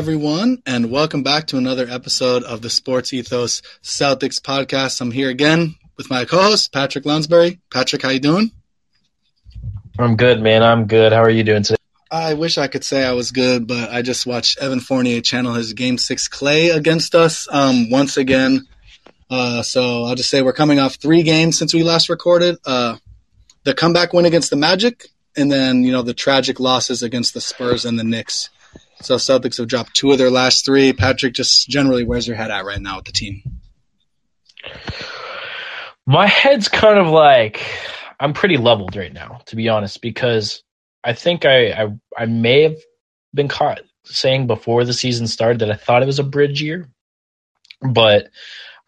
everyone, and welcome back to another episode of the Sports Ethos Celtics podcast. I'm here again with my co-host, Patrick Lounsbury. Patrick, how you doing? I'm good, man. I'm good. How are you doing today? I wish I could say I was good, but I just watched Evan Fournier channel his Game 6 clay against us um, once again. Uh, so I'll just say we're coming off three games since we last recorded. Uh, the comeback win against the Magic, and then, you know, the tragic losses against the Spurs and the Knicks. So Celtics have dropped two of their last three. Patrick, just generally, where's your head at right now with the team? My head's kind of like I'm pretty leveled right now, to be honest, because I think I I, I may have been caught saying before the season started that I thought it was a bridge year, but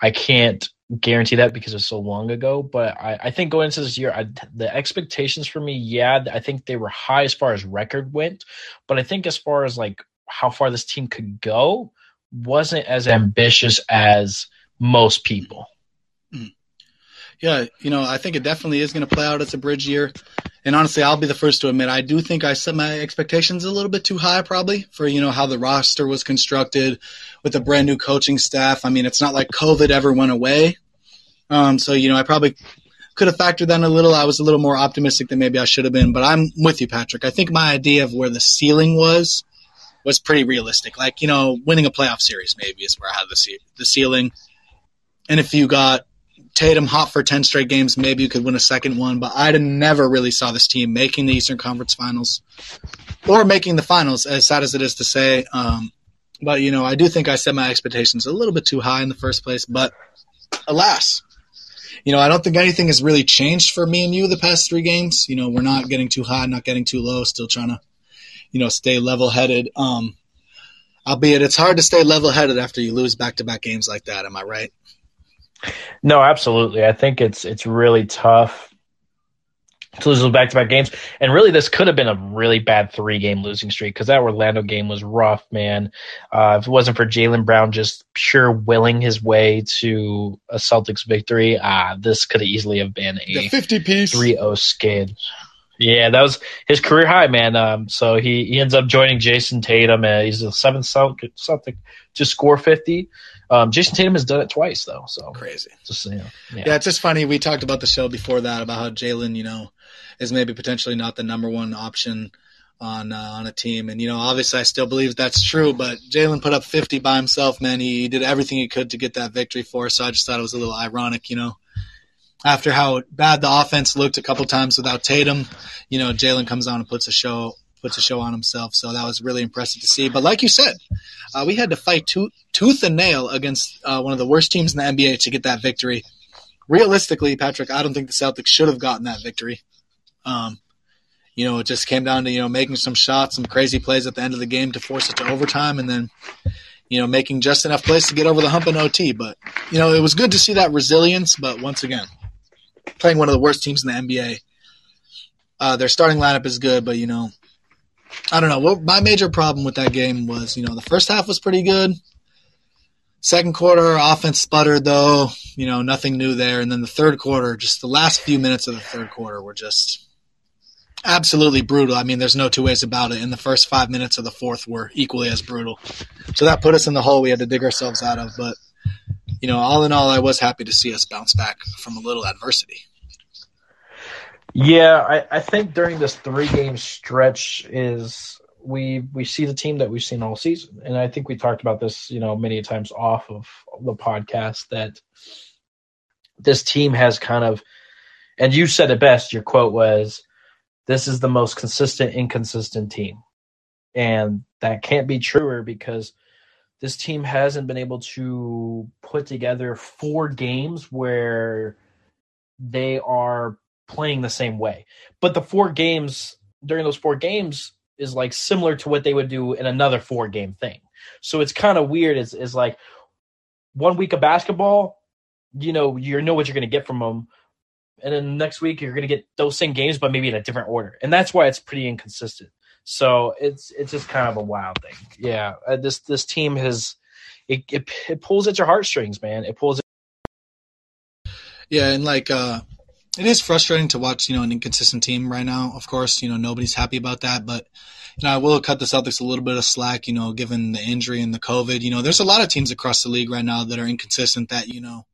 I can't guarantee that because it was so long ago. But I, I think going into this year, I, the expectations for me, yeah, I think they were high as far as record went. But I think as far as like how far this team could go, wasn't as ambitious as most people. Mm. Yeah, you know, I think it definitely is going to play out as a bridge year. And honestly, I'll be the first to admit I do think I set my expectations a little bit too high, probably for you know how the roster was constructed with a brand new coaching staff. I mean, it's not like COVID ever went away, um, so you know I probably could have factored that in a little. I was a little more optimistic than maybe I should have been. But I'm with you, Patrick. I think my idea of where the ceiling was was pretty realistic. Like you know, winning a playoff series maybe is where I had the ce- the ceiling. And if you got Tatum hot for 10 straight games, maybe you could win a second one. But I never really saw this team making the Eastern Conference Finals or making the finals, as sad as it is to say. Um, but, you know, I do think I set my expectations a little bit too high in the first place. But alas, you know, I don't think anything has really changed for me and you the past three games. You know, we're not getting too high, not getting too low, still trying to, you know, stay level headed. Um, albeit it's hard to stay level headed after you lose back to back games like that. Am I right? No, absolutely. I think it's it's really tough to lose those back to back games. And really, this could have been a really bad three game losing streak because that Orlando game was rough, man. Uh, if it wasn't for Jaylen Brown just pure willing his way to a Celtics victory, uh, this could have easily have been a 50 piece 3 0 skid. Yeah, that was his career high, man. Um, so he, he ends up joining Jayson Tatum. Uh, he's the seventh Celtic, to score 50. Um, Jayson Tatum has done it twice though, so crazy. Just you know, yeah. yeah. it's just funny. We talked about the show before that about how Jaylen, you know, is maybe potentially not the number one option on uh, on a team, and you know, obviously, I still believe that's true. But Jaylen put up 50 by himself, man. He, he did everything he could to get that victory for us. So I just thought it was a little ironic, you know. After how bad the offense looked a couple times without Tatum, you know, Jaylen comes on and puts a show puts a show on himself. So that was really impressive to see. But like you said, uh, we had to fight to- tooth and nail against uh, one of the worst teams in the NBA to get that victory. Realistically, Patrick, I don't think the Celtics should have gotten that victory. Um, you know, it just came down to you know making some shots, some crazy plays at the end of the game to force it to overtime, and then you know making just enough plays to get over the hump in OT. But you know, it was good to see that resilience. But once again, playing one of the worst teams in the NBA. Uh, their starting lineup is good, but you know I don't know. My major problem with that game was, you know, the first half was pretty good. Second quarter, offense sputtered though. You know, nothing new there. And then the third quarter, just the last few minutes of the third quarter were just absolutely brutal. I mean, there's no two ways about it. And the first five minutes of the fourth were equally as brutal. So that put us in the hole we had to dig ourselves out of. But you know, all in all, I was happy to see us bounce back from a little adversity. Yeah, I, I think during this three game stretch is we we see the team that we've seen all season. And I think we talked about this, you know, many times off of the podcast that this team has kind of and you said it best, your quote was this is the most consistent inconsistent team. And that can't be truer because this team hasn't been able to put together four games where they are playing the same way. But the four games during those four games is like similar to what they would do in another four game thing. So it's kind of weird. Is is like one week of basketball, you know, you know what you're going to get from them, and then next week you're going to get those same games, but maybe in a different order, and that's why it's pretty inconsistent. So it's it's just kind of a wild thing. Yeah, uh, this this team has it, it it pulls at your heartstrings, man. It pulls. Yeah, and like uh it is frustrating to watch, you know, an inconsistent team right now. Of course, you know, nobody's happy about that, but you know, I will cut the Celtics a little bit of slack, you know, given the injury and the COVID. You know, there's a lot of teams across the league right now that are inconsistent that, you know,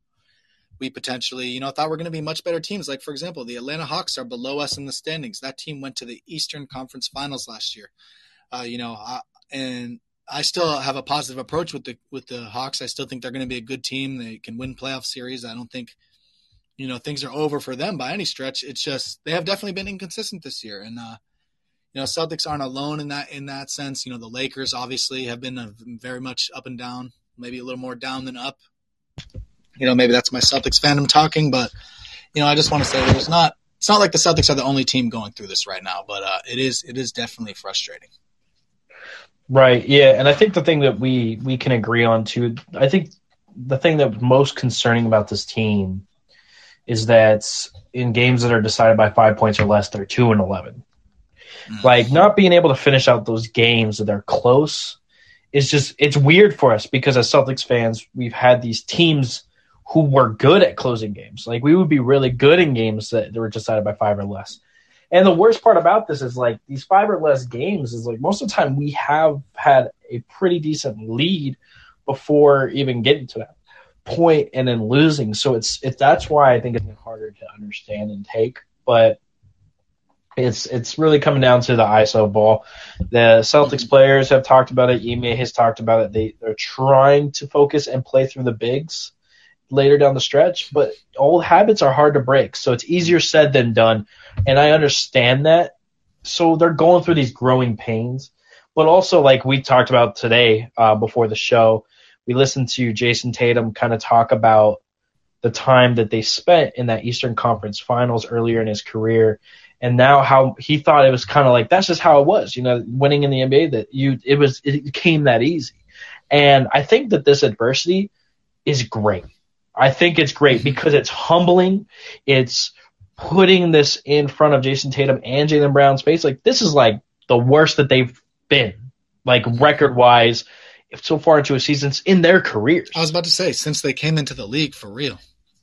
we potentially, you know, thought we were going to be much better teams. Like, for example, the Atlanta Hawks are below us in the standings. That team went to the Eastern Conference Finals last year. Uh, you know, I, and I still have a positive approach with the with the Hawks. I still think they're going to be a good team. They can win playoff series. I don't think, you know, things are over for them by any stretch. It's just they have definitely been inconsistent this year, and uh, you know, Celtics aren't alone in that in that sense. You know, the Lakers obviously have been a, very much up and down, maybe a little more down than up you know, maybe that's my Celtics fandom talking, but you know, I just want to say there's not. It's not like the Celtics are the only team going through this right now, but uh, it is. It is definitely frustrating. Right. Yeah, and I think the thing that we we can agree on too. I think the thing that most concerning about this team is that in games that are decided by five points or less, they're two and eleven. Mm. Like not being able to finish out those games that are close is just it's weird for us because as Celtics fans, we've had these teams who were good at closing games. Like we would be really good in games that were decided by five or less. And the worst part about this is like these five or less games is like most of the time we have had a pretty decent lead before even getting to that point and then losing. So it's it that's why I think it's harder to understand and take. But it's it's really coming down to the ISO ball. The Celtics players have talked about it. Ime has talked about it. They they're trying to focus and play through the bigs later down the stretch, but old habits are hard to break. So it's easier said than done. And I understand that. So they're going through these growing pains. But also, like we talked about today uh, before the show, we listened to Jayson Tatum kind of talk about the time that they spent in that Eastern Conference Finals earlier in his career, and now how he thought it was kind of like that's just how it was, you know, winning in the NBA. That you it was it came that easy, and I think that this adversity is great. I think it's great mm-hmm. because it's humbling. It's putting this in front of Jayson Tatum and Jaylen Brown's face. Like this is like the worst that they've been, like record wise, so far into a season in their careers. I was about to say since they came into the league for real.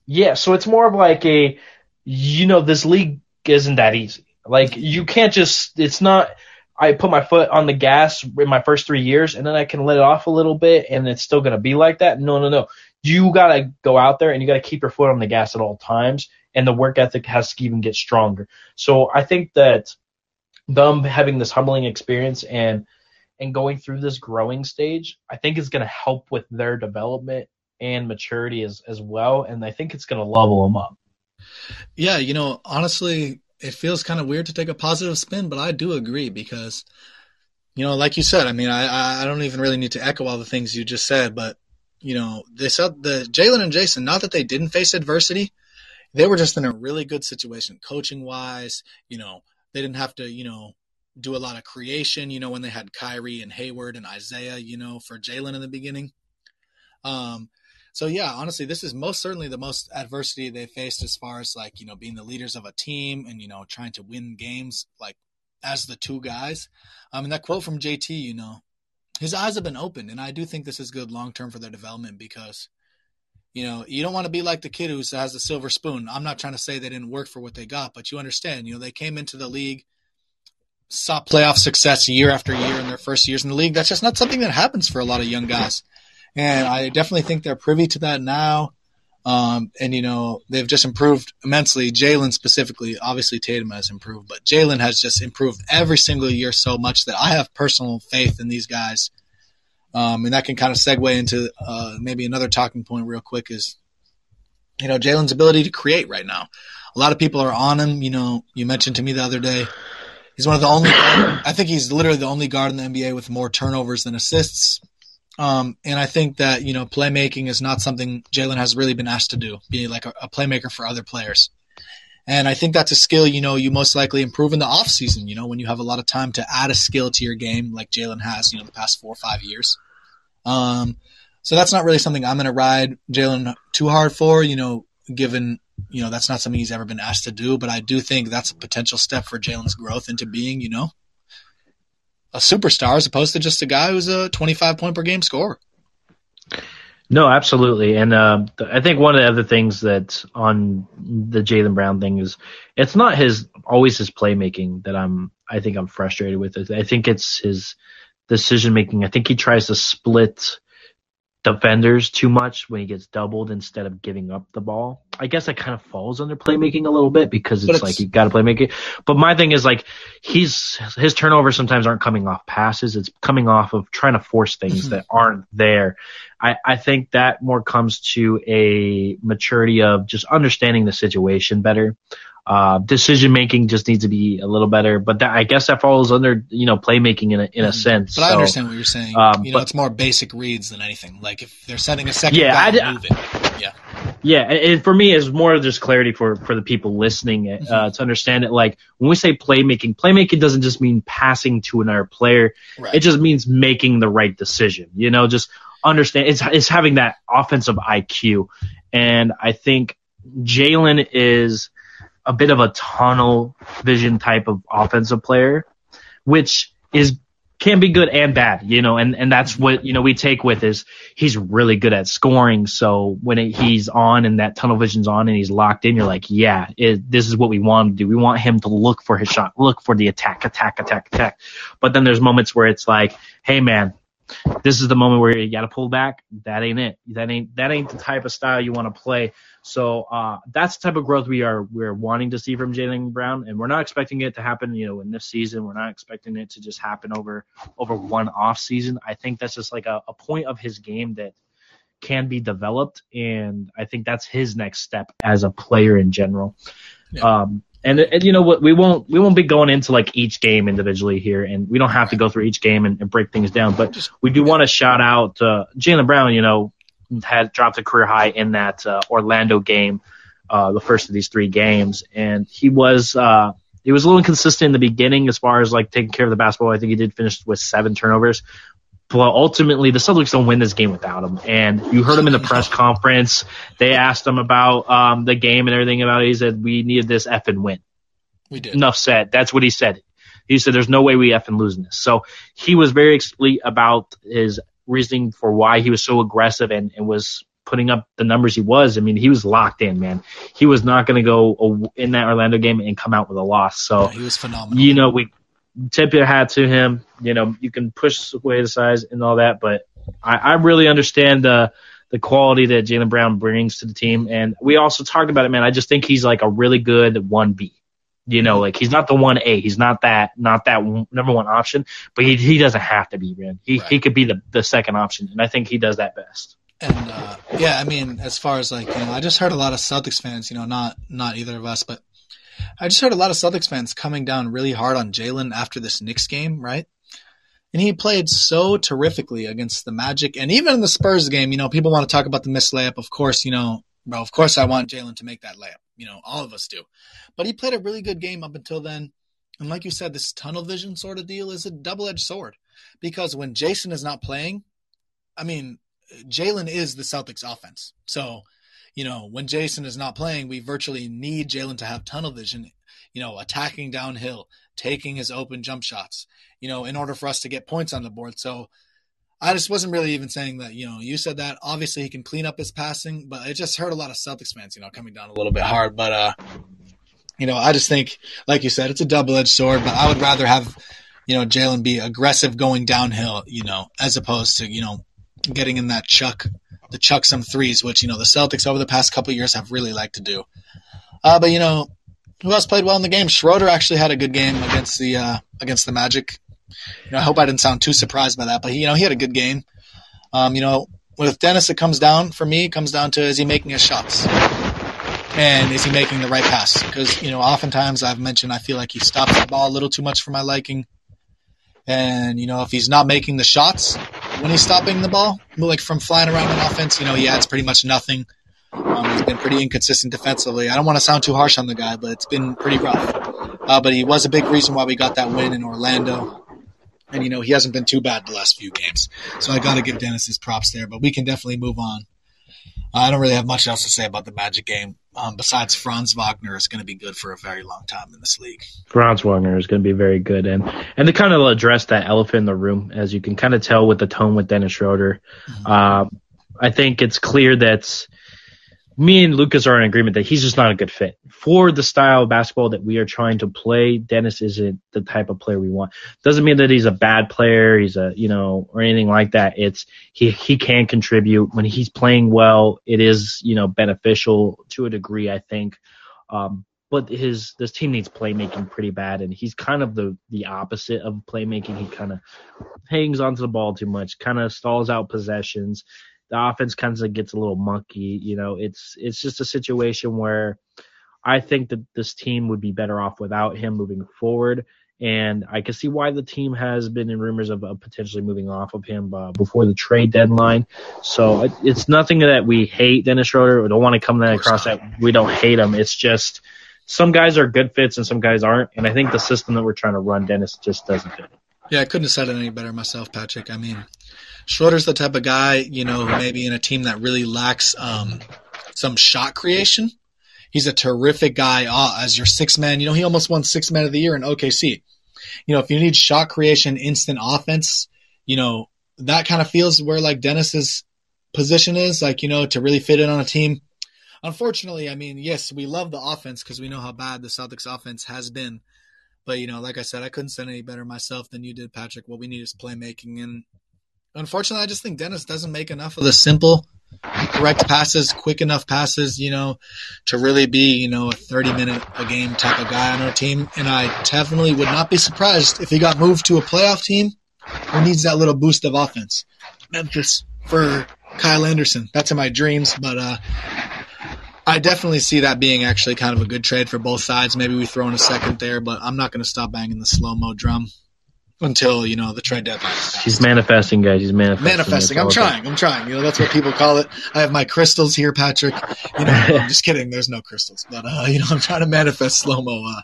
Yeah, so it's more of like a, you know, this league isn't that easy. Like you can't just. It's not. I put my foot on the gas in my first three years, and then I can let it off a little bit, and it's still gonna be like that. No, no, no you got to go out there and you got to keep your foot on the gas at all times. And the work ethic has to even get stronger. So I think that them having this humbling experience and and going through this growing stage, I think is going to help with their development and maturity as as well. And I think it's going to level them up. Yeah, you know, honestly, it feels kind of weird to take a positive spin, but I do agree because, you know, like you said, I mean, I I don't even really need to echo all the things you just said, but you know, said the Jaylen and Jayson, not that they didn't face adversity, they were just in a really good situation, coaching wise. You know, they didn't have to, you know, do a lot of creation, you know, when they had Kyrie and Hayward and Isaiah, you know, for Jaylen in the beginning. Um, so yeah, honestly, this is most certainly the most adversity they faced as far as like, you know, being the leaders of a team and, you know, trying to win games like as the two guys. Um, and that quote from JT, you know, his eyes have been opened, and I do think this is good long term for their development because, you know, you don't want to be like the kid who has the silver spoon. I'm not trying to say they didn't work for what they got, but you understand, you know, they came into the league, saw playoff success year after year in their first years in the league. That's just not something that happens for a lot of young guys, and I definitely think they're privy to that now. Um, and you know they've just improved immensely. Jaylen specifically, obviously Tatum has improved, but Jaylen has just improved every single year so much that I have personal faith in these guys. Um, and that can kind of segue into uh, maybe another talking point real quick is, you know, Jaylen's ability to create right now. A lot of people are on him. You know, you mentioned to me the other day, he's one of the only. I think he's literally the only guard in the NBA with more turnovers than assists. Um, and I think that, you know, playmaking is not something Jaylen has really been asked to do, be like a, a, playmaker for other players. And I think that's a skill, you know, you most likely improve in the off season, you know, when you have a lot of time to add a skill to your game like Jaylen has, you know, the past four or five years. Um, so that's not really something I'm going to ride Jaylen too hard for, you know, given, you know, that's not something he's ever been asked to do, but I do think that's a potential step for Jaylen's growth into being, you know, a superstar as opposed to just a guy who's a 25 point per game scorer. No, absolutely, and uh, I think one of the other things that on the Jaylen Brown thing is it's not his always his playmaking that I'm I think I'm frustrated with. I think it's his decision making. I think he tries to split defenders too much when he gets doubled instead of giving up the ball. I guess that kind of falls under playmaking a little bit because it's, it's like you got to play making. But my thing is like he's his turnovers sometimes aren't coming off passes; it's coming off of trying to force things mm-hmm. that aren't there. I I think that more comes to a maturity of just understanding the situation better. Uh, decision making just needs to be a little better, but that, I guess that falls under you know playmaking in a in a mm-hmm. sense. But so, I understand what you're saying. Um, you know, but, it's more basic reads than anything. Like if they're sending a second yeah, guy, I, move it. Yeah, yeah. And for me, it's more just clarity for for the people listening uh, mm-hmm. to understand it. Like when we say playmaking, playmaking doesn't just mean passing to another player. Right. It just means making the right decision. You know, just understand. It's it's having that offensive IQ, and I think Jaylen is a bit of a tunnel vision type of offensive player, which is can be good and bad, you know, and, and that's what, you know, we take with is he's really good at scoring. So when it, he's on and that tunnel vision's on and he's locked in, you're like, yeah, it, this is what we want to do. We want him to look for his shot, look for the attack, attack, attack, attack. But then there's moments where it's like, hey man, this is the moment where you got to pull back. That ain't it. That ain't, that ain't the type of style you want to play. So uh, that's the type of growth we are we're wanting to see from Jaylen Brown, and we're not expecting it to happen, you know, in this season. We're not expecting it to just happen over over one off season. I think that's just like a, a point of his game that can be developed, and I think that's his next step as a player in general. Yeah. Um, and, and, you know what we won't we won't be going into like each game individually here and we don't have to go through each game and, and break things down but we do want to shout out uh, Jaylen Brown you know had dropped a career high in that uh, Orlando game, uh, the first of these three games, and he was uh, he was a little inconsistent in the beginning as far as like taking care of the basketball. I think he did finish with seven turnovers, but ultimately the Celtics don't win this game without him. And you heard him in the press conference. They asked him about um, the game and everything about it. He said we needed this F and win. We did. Enough said. That's what he said. He said there's no way we F and losing this. So he was very explicit about his reasoning for why he was so aggressive and, and was putting up the numbers he was. I mean, he was locked in, man. He was not going to go in that Orlando game and come out with a loss. So yeah, he was phenomenal. You know, we tip your hat to him. You know, you can push away the size and all that, but I, I really understand the the quality that Jaylen Brown brings to the team. And we also talked about it, man. I just think he's like a really good one B. You know, like he's not the one A. He's not that not that number one option, but he he doesn't have to be, man. He right. he could be the the second option, and I think he does that best. And uh, yeah, I mean, as far as like you know, I just heard a lot of Celtics fans, you know, not not either of us, but I just heard a lot of Celtics fans coming down really hard on Jaylen after this Knicks game, right? And he played so terrifically against the Magic, and even in the Spurs game, you know, people want to talk about the missed layup. Of course, you know, bro, of course I want Jaylen to make that layup. You know, all of us do. But he played a really good game up until then. And like you said, this tunnel vision sort of deal is a double edged sword because when Jayson is not playing, I mean, Jaylen is the Celtics offense. So, you know, when Jayson is not playing, we virtually need Jaylen to have tunnel vision, you know, attacking downhill, taking his open jump shots, you know, in order for us to get points on the board. So I just wasn't really even saying that, you know, you said that. Obviously he can clean up his passing, but it just hurt a lot of Celtics fans, you know, coming down a little bit hard. But uh you know, I just think, like you said, it's a double edged sword, but I would rather have, you know, Jaylen be aggressive going downhill, you know, as opposed to, you know, getting in that chuck, the chuck some threes, which, you know, the Celtics over the past couple years have really liked to do. Uh, but, you know, who else played well in the game? Schroeder actually had a good game against the, uh, against the Magic. You know, I hope I didn't sound too surprised by that, but he, you know, he had a good game. Um, you know, with Dennis, it comes down for me, it comes down to is he making his shots? and is he making the right pass? Because you know, oftentimes I've mentioned I feel like he stops the ball a little too much for my liking, and you know, if he's not making the shots when he's stopping the ball, like from flying around on offense, you know, he adds pretty much nothing. Um, he's been pretty inconsistent defensively. I don't want to sound too harsh on the guy, but it's been pretty rough. Uh, but he was a big reason why we got that win in Orlando. And, you know, he hasn't been too bad the last few games. So I got to give Dennis his props there, but we can definitely move on. I don't really have much else to say about the Magic game. Um, besides Franz Wagner is going to be good for a very long time in this league. Franz Wagner is going to be very good, and and to kind of address that elephant in the room, as you can kind of tell with the tone with Dennis Schroeder, mm-hmm. uh, I think it's clear that me and Lucas are in agreement that he's just not a good fit for the style of basketball that we are trying to play. Dennis isn't the type of player we want. Doesn't mean that he's a bad player, he's a you know or anything like that. It's he he can contribute when he's playing well. It is you know beneficial to a degree, I think. Um, but his this team needs playmaking pretty bad, and he's kind of the the opposite of playmaking. He kind of hangs onto the ball too much, kind of stalls out possessions the offense kind of gets a little monkey. You know, it's it's just a situation where I think that this team would be better off without him moving forward. And I can see why the team has been in rumors of, of potentially moving off of him uh, before the trade deadline. So it, it's nothing that we hate Dennis Schroeder. We don't want to come that across that we don't hate him. It's just some guys are good fits and some guys aren't. And I think the system that we're trying to run, Dennis, just doesn't fit. Yeah, I couldn't have said it any better myself, Patrick. I mean, Schroeder's the type of guy, you know, maybe in a team that really lacks um, some shot creation. He's a terrific guy uh, as your six man. You know, he almost won six man of the year in OKC. You know, if you need shot creation, instant offense, you know, that kind of feels where like Dennis's position is, like, you know, to really fit in on a team. Unfortunately, I mean, yes, we love the offense because we know how bad the Celtics offense has been. But, you know, like I said, I couldn't say any better myself than you did, Patrick. What we need is playmaking. And unfortunately, I just think Dennis doesn't make enough of the simple, correct passes, quick enough passes, you know, to really be, you know, a 30 minute a game type of guy on our team. And I definitely would not be surprised if he got moved to a playoff team who needs that little boost of offense. Memphis for Kyle Anderson. That's in my dreams, but uh, I definitely see that being actually kind of a good trade for both sides. Maybe we throw in a second there, but I'm not going to stop banging the slow mo drum until you know the trade deadline. He's manifesting, guys. He's manifesting. Manifesting. I'm trying. I'm trying. You know that's what people call it. I have my crystals here, Patrick. You know, I'm just kidding. There's no crystals, but uh, you know, I'm trying to manifest slow mo uh,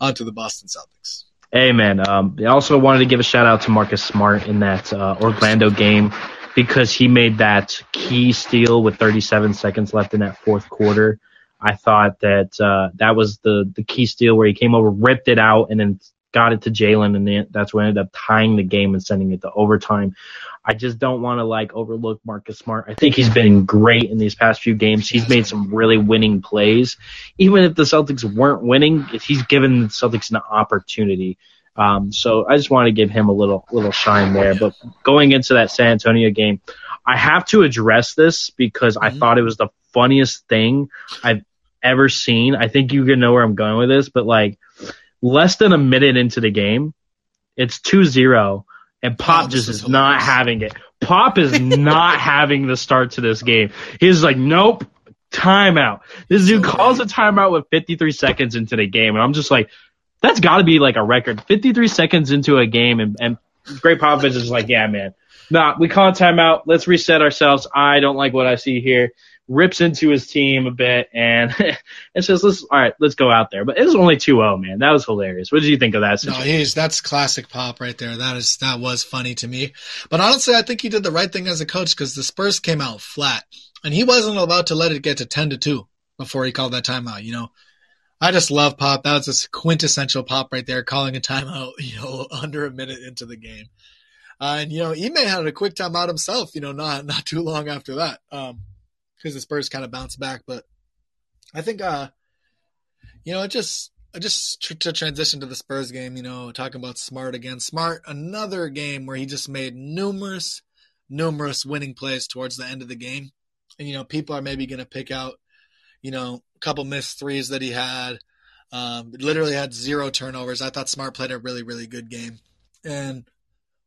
onto the Boston Celtics. Hey man. Um, I also wanted to give a shout out to Marcus Smart in that uh, Orlando game because he made that key steal with 37 seconds left in that fourth quarter. I thought that uh, that was the the key steal where he came over, ripped it out, and then got it to Jaylen, and that's what ended up tying the game and sending it to overtime. I just don't want to like overlook Marcus Smart. I think he's been great in these past few games. He's made some really winning plays. Even if the Celtics weren't winning, he's given the Celtics an opportunity. Um, so I just want to give him a little little shine there. But going into that San Antonio game, I have to address this because mm-hmm. I thought it was the funniest thing I've ever seen. I think you can know where I'm going with this, but like less than a minute into the game, it's 2-0 and Pop oh, just is, is not having it. Pop is not having the start to this game. He's like, nope, timeout. This dude calls a timeout with 53 seconds into the game, and I'm just like, that's got to be like a record. 53 seconds into a game, and, and Gregg Popovich is like, yeah, man, nah, we call a timeout. Let's reset ourselves. I don't like what I see here rips into his team a bit and and says, "Let's all right, let's go out there." But it was only 2-0, man. That was hilarious. What did you think of that? Situation? No, he's that's classic pop right there. That is that was funny to me. But honestly, I think he did the right thing as a coach because the Spurs came out flat, and he wasn't about to let it get to 10 to two before he called that timeout. You know. I just love Pop. That was a quintessential Pop right there, calling a timeout, you know, under a minute into the game. Uh, and you know, Ime had a quick timeout himself, you know, not not too long after that. Um, because the Spurs kind of bounced back. But I think, uh, you know, just just tr- to transition to the Spurs game, you know, talking about Smart again. Smart, another game where he just made numerous, numerous winning plays towards the end of the game. And, you know, people are maybe going to pick out, you know, a couple missed threes that he had. Um, literally had zero turnovers. I thought Smart played a really, really good game. And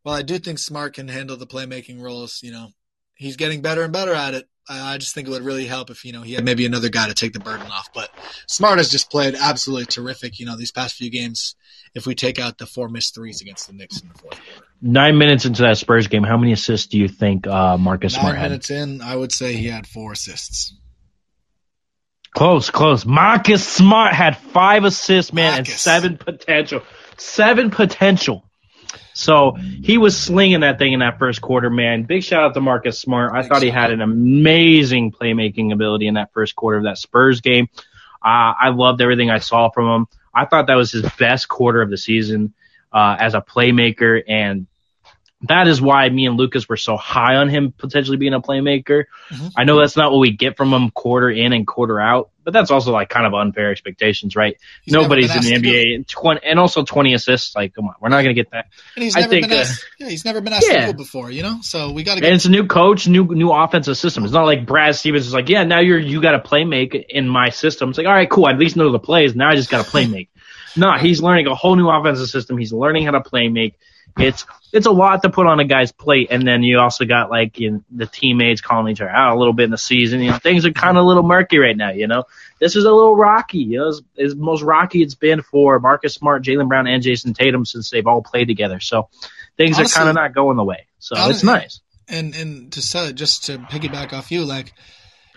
while I do think Smart can handle the playmaking roles, you know, he's getting better and better at it. I just think it would really help if you know he had maybe another guy to take the burden off. But Smart has just played absolutely terrific. You know these past few games. If we take out the four missed threes against the Knicks in the fourth quarter. Nine minutes into that Spurs game, how many assists do you think uh, Marcus Nine Smart had? Nine minutes in, I would say he had four assists. Close, close. Marcus Smart had five assists, man, Marcus. and seven potential. Seven potential. So he was slinging that thing in that first quarter, man. Big shout out to Marcus Smart. I thought he had an amazing playmaking ability in that first quarter of that Spurs game. Uh, I loved everything I saw from him. I thought that was his best quarter of the season uh, as a playmaker, and that is why me and Lucas were so high on him potentially being a playmaker. Mm-hmm. I know that's not what we get from him quarter in and quarter out, but that's also like kind of unfair expectations, right? He's Nobody's in the NBA and, 20, and also 20 assists. Like, come on, we're not going to get that. And he's never I think, been asked, uh, yeah, he's never been asked yeah. before, you know? So we got to And it's a new coach, new new offensive system. It's not like Brad Stevens is like, yeah, now you're you got to play make in my system. It's like, all right, cool. I at least know the plays. Now I just got to play make. no, he's learning a whole new offensive system. He's learning how to play make it's it's a lot to put on a guy's plate, and then you also got like you know, the teammates calling each other out a little bit in the season. You know, things are kind of a little murky right now. You know, this is a little rocky. You know, it's, it's most rocky it's been for Marcus Smart, Jaylen Brown, and Jayson Tatum since they've all played together. So things honestly, are kind of not going the way. So honestly, it's nice. And and to say, just to piggyback off you, like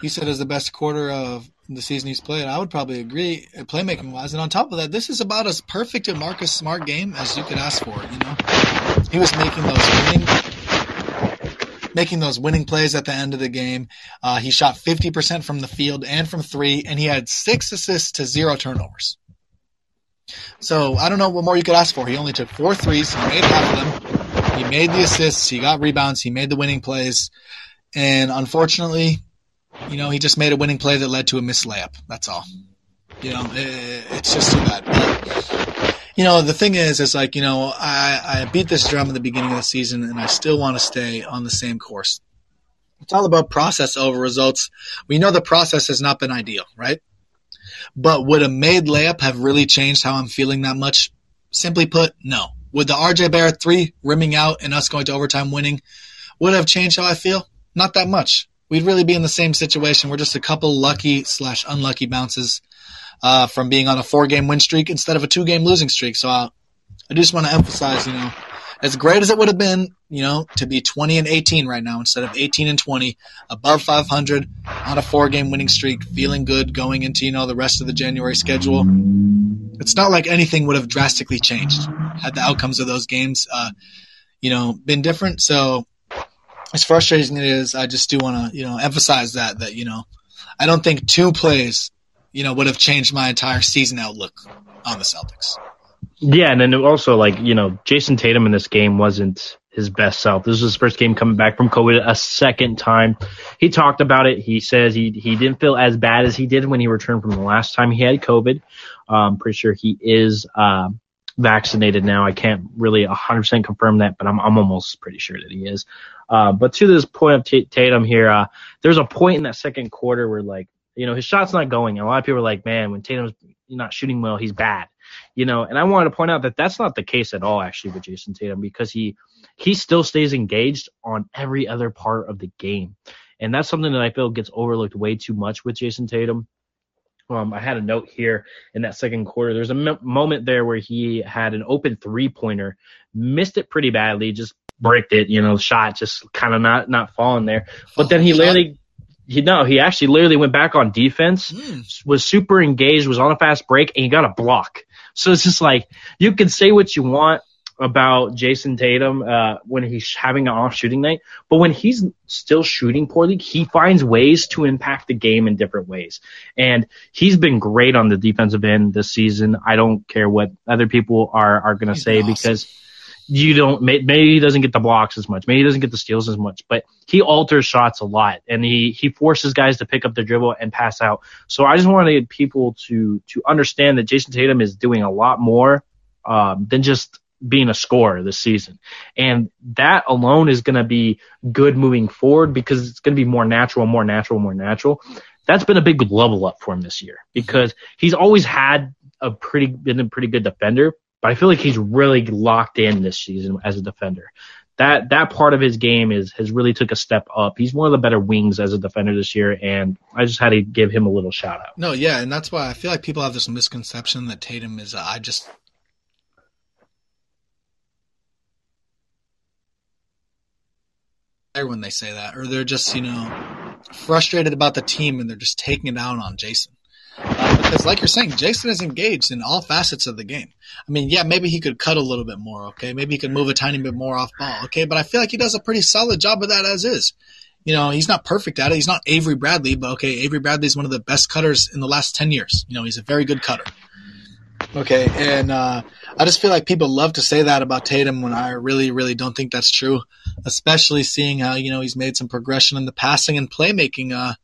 you said, is the best quarter of the season he's played. I would probably agree, uh, playmaking wise. And on top of that, this is about as perfect a Marcus Smart game as you could ask for. You know, he was making those winning, making those winning plays at the end of the game. Uh, he shot 50% from the field and from three, and he had six assists to zero turnovers. So I don't know what more you could ask for. He only took four threes. He made half of them. He made the assists. He got rebounds. He made the winning plays. And unfortunately, you know, he just made a winning play that led to a missed layup. That's all. You know, it, it's just too bad. But, you know, the thing is, is like, you know, I, I beat this drum at the beginning of the season and I still want to stay on the same course. It's all about process over results. We know the process has not been ideal, right? But would a made layup have really changed how I'm feeling that much? Simply put, no. Would the RJ Barrett three rimming out and us going to overtime winning would have changed how I feel? Not that much we'd really be in the same situation. We're just a couple lucky slash unlucky bounces uh, from being on a four game win streak instead of a two game losing streak. So uh, I just want to emphasize, you know, as great as it would have been, you know, to be 20 and 18 right now instead of 18 and 20, above 500 on a four game winning streak, feeling good going into, you know, the rest of the January schedule. It's not like anything would have drastically changed had the outcomes of those games, uh, you know, been different. So as frustrating as it is, I just do want to, you know, emphasize that, that, you know, I don't think two plays, you know, would have changed my entire season outlook on the Celtics. Yeah. And then also, like, you know, Jayson Tatum in this game wasn't his best self. This was his first game coming back from COVID a second time. He talked about it. He says he, he didn't feel as bad as he did when he returned from the last time he had COVID. I'm um, pretty sure he is, uh, vaccinated now. I can't really 100% confirm that, but I'm, I'm almost pretty sure that he is. Uh, but to this point of T- Tatum here, uh, there's a point in that second quarter where like, you know, his shot's not going. And a lot of people are like, man, when Tatum's not shooting well, he's bad. You know, and I wanted to point out that that's not the case at all, actually, with Jayson Tatum because he he still stays engaged on every other part of the game, and that's something that I feel gets overlooked way too much with Jayson Tatum. Um, I had a note here in that second quarter. There's a m- moment there where he had an open three pointer, missed it pretty badly, just bricked it. You know, shot just kind of not not falling there. But then he literally, he no, he actually literally went back on defense, mm. was super engaged, was on a fast break, and he got a block. So it's just like you can say what you want about Jayson Tatum uh, when he's having an off shooting night, but when he's still shooting poorly, he finds ways to impact the game in different ways. And he's been great on the defensive end this season. I don't care what other people are are going to say awesome. because you don't maybe he doesn't get the blocks as much maybe he doesn't get the steals as much but he alters shots a lot and he he forces guys to pick up the dribble and pass out so i just wanted people to to understand that Jayson tatum is doing a lot more um, than just being a scorer this season and that alone is going to be good moving forward because it's going to be more natural more natural more natural that's been a big level up for him this year because he's always had a pretty been a pretty good defender but I feel like he's really locked in this season as a defender. That that part of his game is has really took a step up. He's one of the better wings as a defender this year, and I just had to give him a little shout out. No, yeah, and that's why I feel like people have this misconception that Tatum is. Uh, I just when they say that, or they're just you know frustrated about the team and they're just taking it out on Jayson. Uh, because, like you're saying, Jayson is engaged in all facets of the game. I mean, yeah, maybe he could cut a little bit more, okay? Maybe he could move a tiny bit more off ball, okay? But I feel like he does a pretty solid job of that as is. You know, he's not perfect at it. He's not Avery Bradley, but okay, Avery Bradley is one of the best cutters in the last 10 years. You know, he's a very good cutter. Okay, and uh, I just feel like people love to say that about Tatum when I really, really don't think that's true. Especially seeing how you know he's made some progression in the passing and playmaking, uh,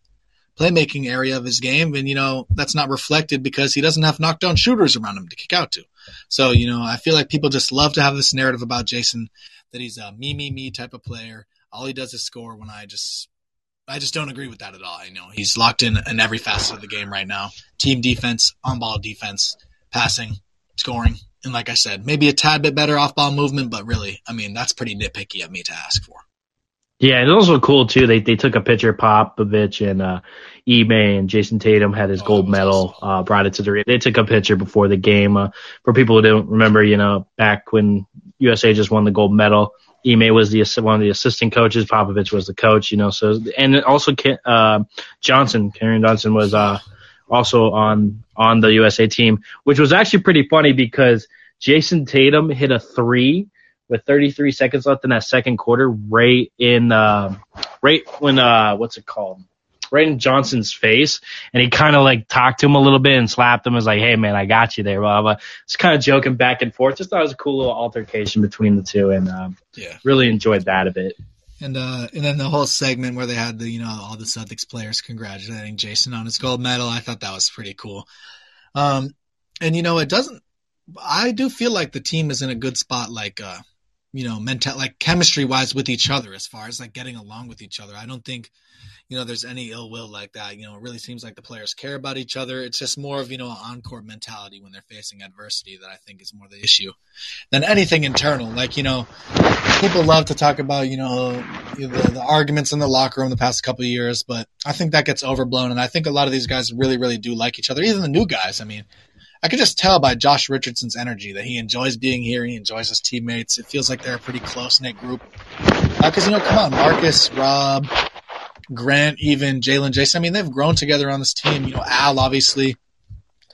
playmaking area of his game, and you know that's not reflected because he doesn't have knockdown shooters around him to kick out to. So you know I feel like people just love to have this narrative about Jayson that he's a me, me, me type of player. All he does is score. When I just I just don't agree with that at all. I know he's locked in in every facet of the game right now: team defense, on ball defense, passing, scoring, and like I said, maybe a tad bit better off ball movement. But really, I mean, that's pretty nitpicky of me to ask for. Yeah, and also cool too. They they took a picture. Popovich and uh, Ime and Jayson Tatum had his oh, gold medal. Awesome. Uh, brought it to the. They took a picture before the game. Uh, for people who don't remember, you know, back when USA just won the gold medal, Ime was the one of the assistant coaches. Popovich was the coach. You know, so and also uh, Johnson, Keldon Johnson was uh, also on on the USA team, which was actually pretty funny because Jayson Tatum hit a three with 33 seconds left in that second quarter, right in uh, right when uh, what's it called? right in Johnson's face, and he kind of like talked to him a little bit and slapped him. Was like, "Hey man, I got you there." Blah blah. It's kind of joking back and forth. Just thought it was a cool little altercation between the two, and um, yeah, really enjoyed that a bit. And uh, and then the whole segment where they had the you know all the Celtics players congratulating Jayson on his gold medal, I thought that was pretty cool. Um, and you know it doesn't. I do feel like the team is in a good spot, like uh, you know, mental, like chemistry wise with each other, as far as like getting along with each other. I don't think you know, there's any ill will like that. You know, it really seems like the players care about each other. It's just more of, you know, an encore mentality when they're facing adversity that I think is more the issue than anything internal. Like, you know, people love to talk about, you know, the, the arguments in the locker room the past couple years, but I think that gets overblown. And I think a lot of these guys really, really do like each other, even the new guys. I mean, I could just tell by Josh Richardson's energy that he enjoys being here. He enjoys his teammates. It feels like they're a pretty close knit group. Because, uh, you know, come on, Marcus, Rob, Grant, even Jaylen, Jayson. I mean, they've grown together on this team. You know, Al, obviously.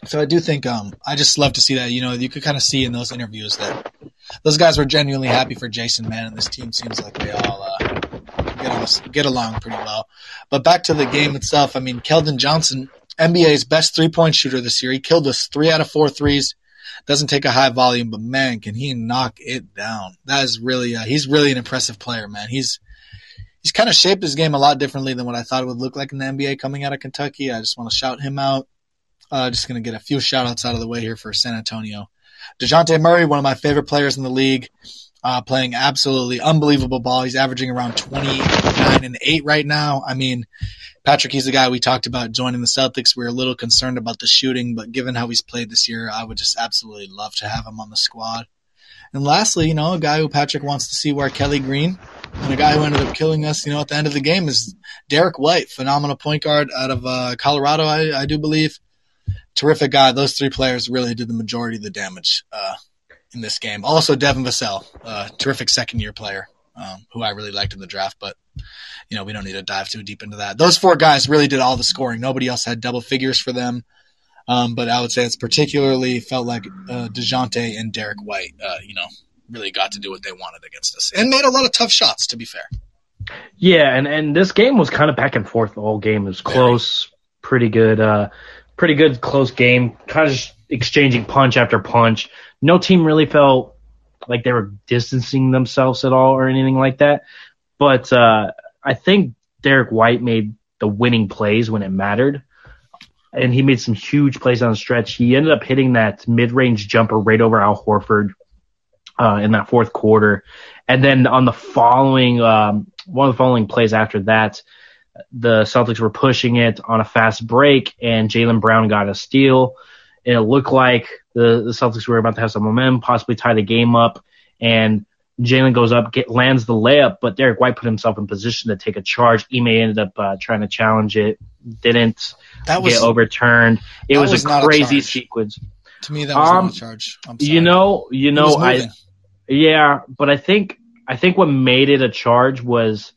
So I do think um, I just love to see that. You know, you could kind of see in those interviews that those guys were genuinely happy for Jayson, man, and this team seems like they all uh, get, on, get along pretty well. But back to the game itself. I mean, Keldon Johnson, NBA's best three point shooter this year. He killed us three out of four threes. Doesn't take a high volume, but man, can he knock it down? That is really uh, he's really an impressive player, man. He's he's kind of shaped his game a lot differently than what I thought it would look like in the NBA coming out of Kentucky. I just want to shout him out. Uh, just going to get a few shout outs out of the way here for San Antonio. DeJounte Murray, one of my favorite players in the league, uh, playing absolutely unbelievable ball. He's averaging around 29 and 8 right now. I mean, Patrick, he's the guy we talked about joining the Celtics. We are a little concerned about the shooting, but given how he's played this year, I would just absolutely love to have him on the squad. And lastly, you know, a guy who Patrick wants to see where Kelly Green, and a guy who ended up killing us, you know, at the end of the game is Derrick White, phenomenal point guard out of uh, Colorado, I, I, do believe. Terrific guy. Those three players really did the majority of the damage uh, in this game. Also, Devin Vassell, uh, terrific second year player, um, who I really liked in the draft, but you know we don't need to dive too deep into that. Those four guys really did all the scoring. Nobody else had double figures for them. Um, but I would say it's particularly felt like uh, Dejounte and Derrick White, uh, you know, really got to do what they wanted against us and made a lot of tough shots. To be fair. Yeah, and and this game was kind of back and forth. The whole game it was close, Very. pretty good, uh, pretty good close game. Kind of just exchanging punch after punch. No team really felt like they were distancing themselves at all or anything like that. But uh, I think Derrick White made the winning plays when it mattered and he made some huge plays on the stretch. He ended up hitting that mid-range jumper right over Al Horford uh, in that fourth quarter, and then on the following um, one of the following plays after that, the Celtics were pushing it on a fast break, and Jaylen Brown got a steal. And it looked like the, the Celtics were about to have some momentum, possibly tie the game up, and Jaylen goes up, get, lands the layup, but Derrick White put himself in position to take a charge. Ime ended up uh, trying to challenge it, didn't that was, get overturned. It was, was, a crazy a sequence. To me, that was um, not a charge. You know, you know, I yeah, but I think I think what made it a charge was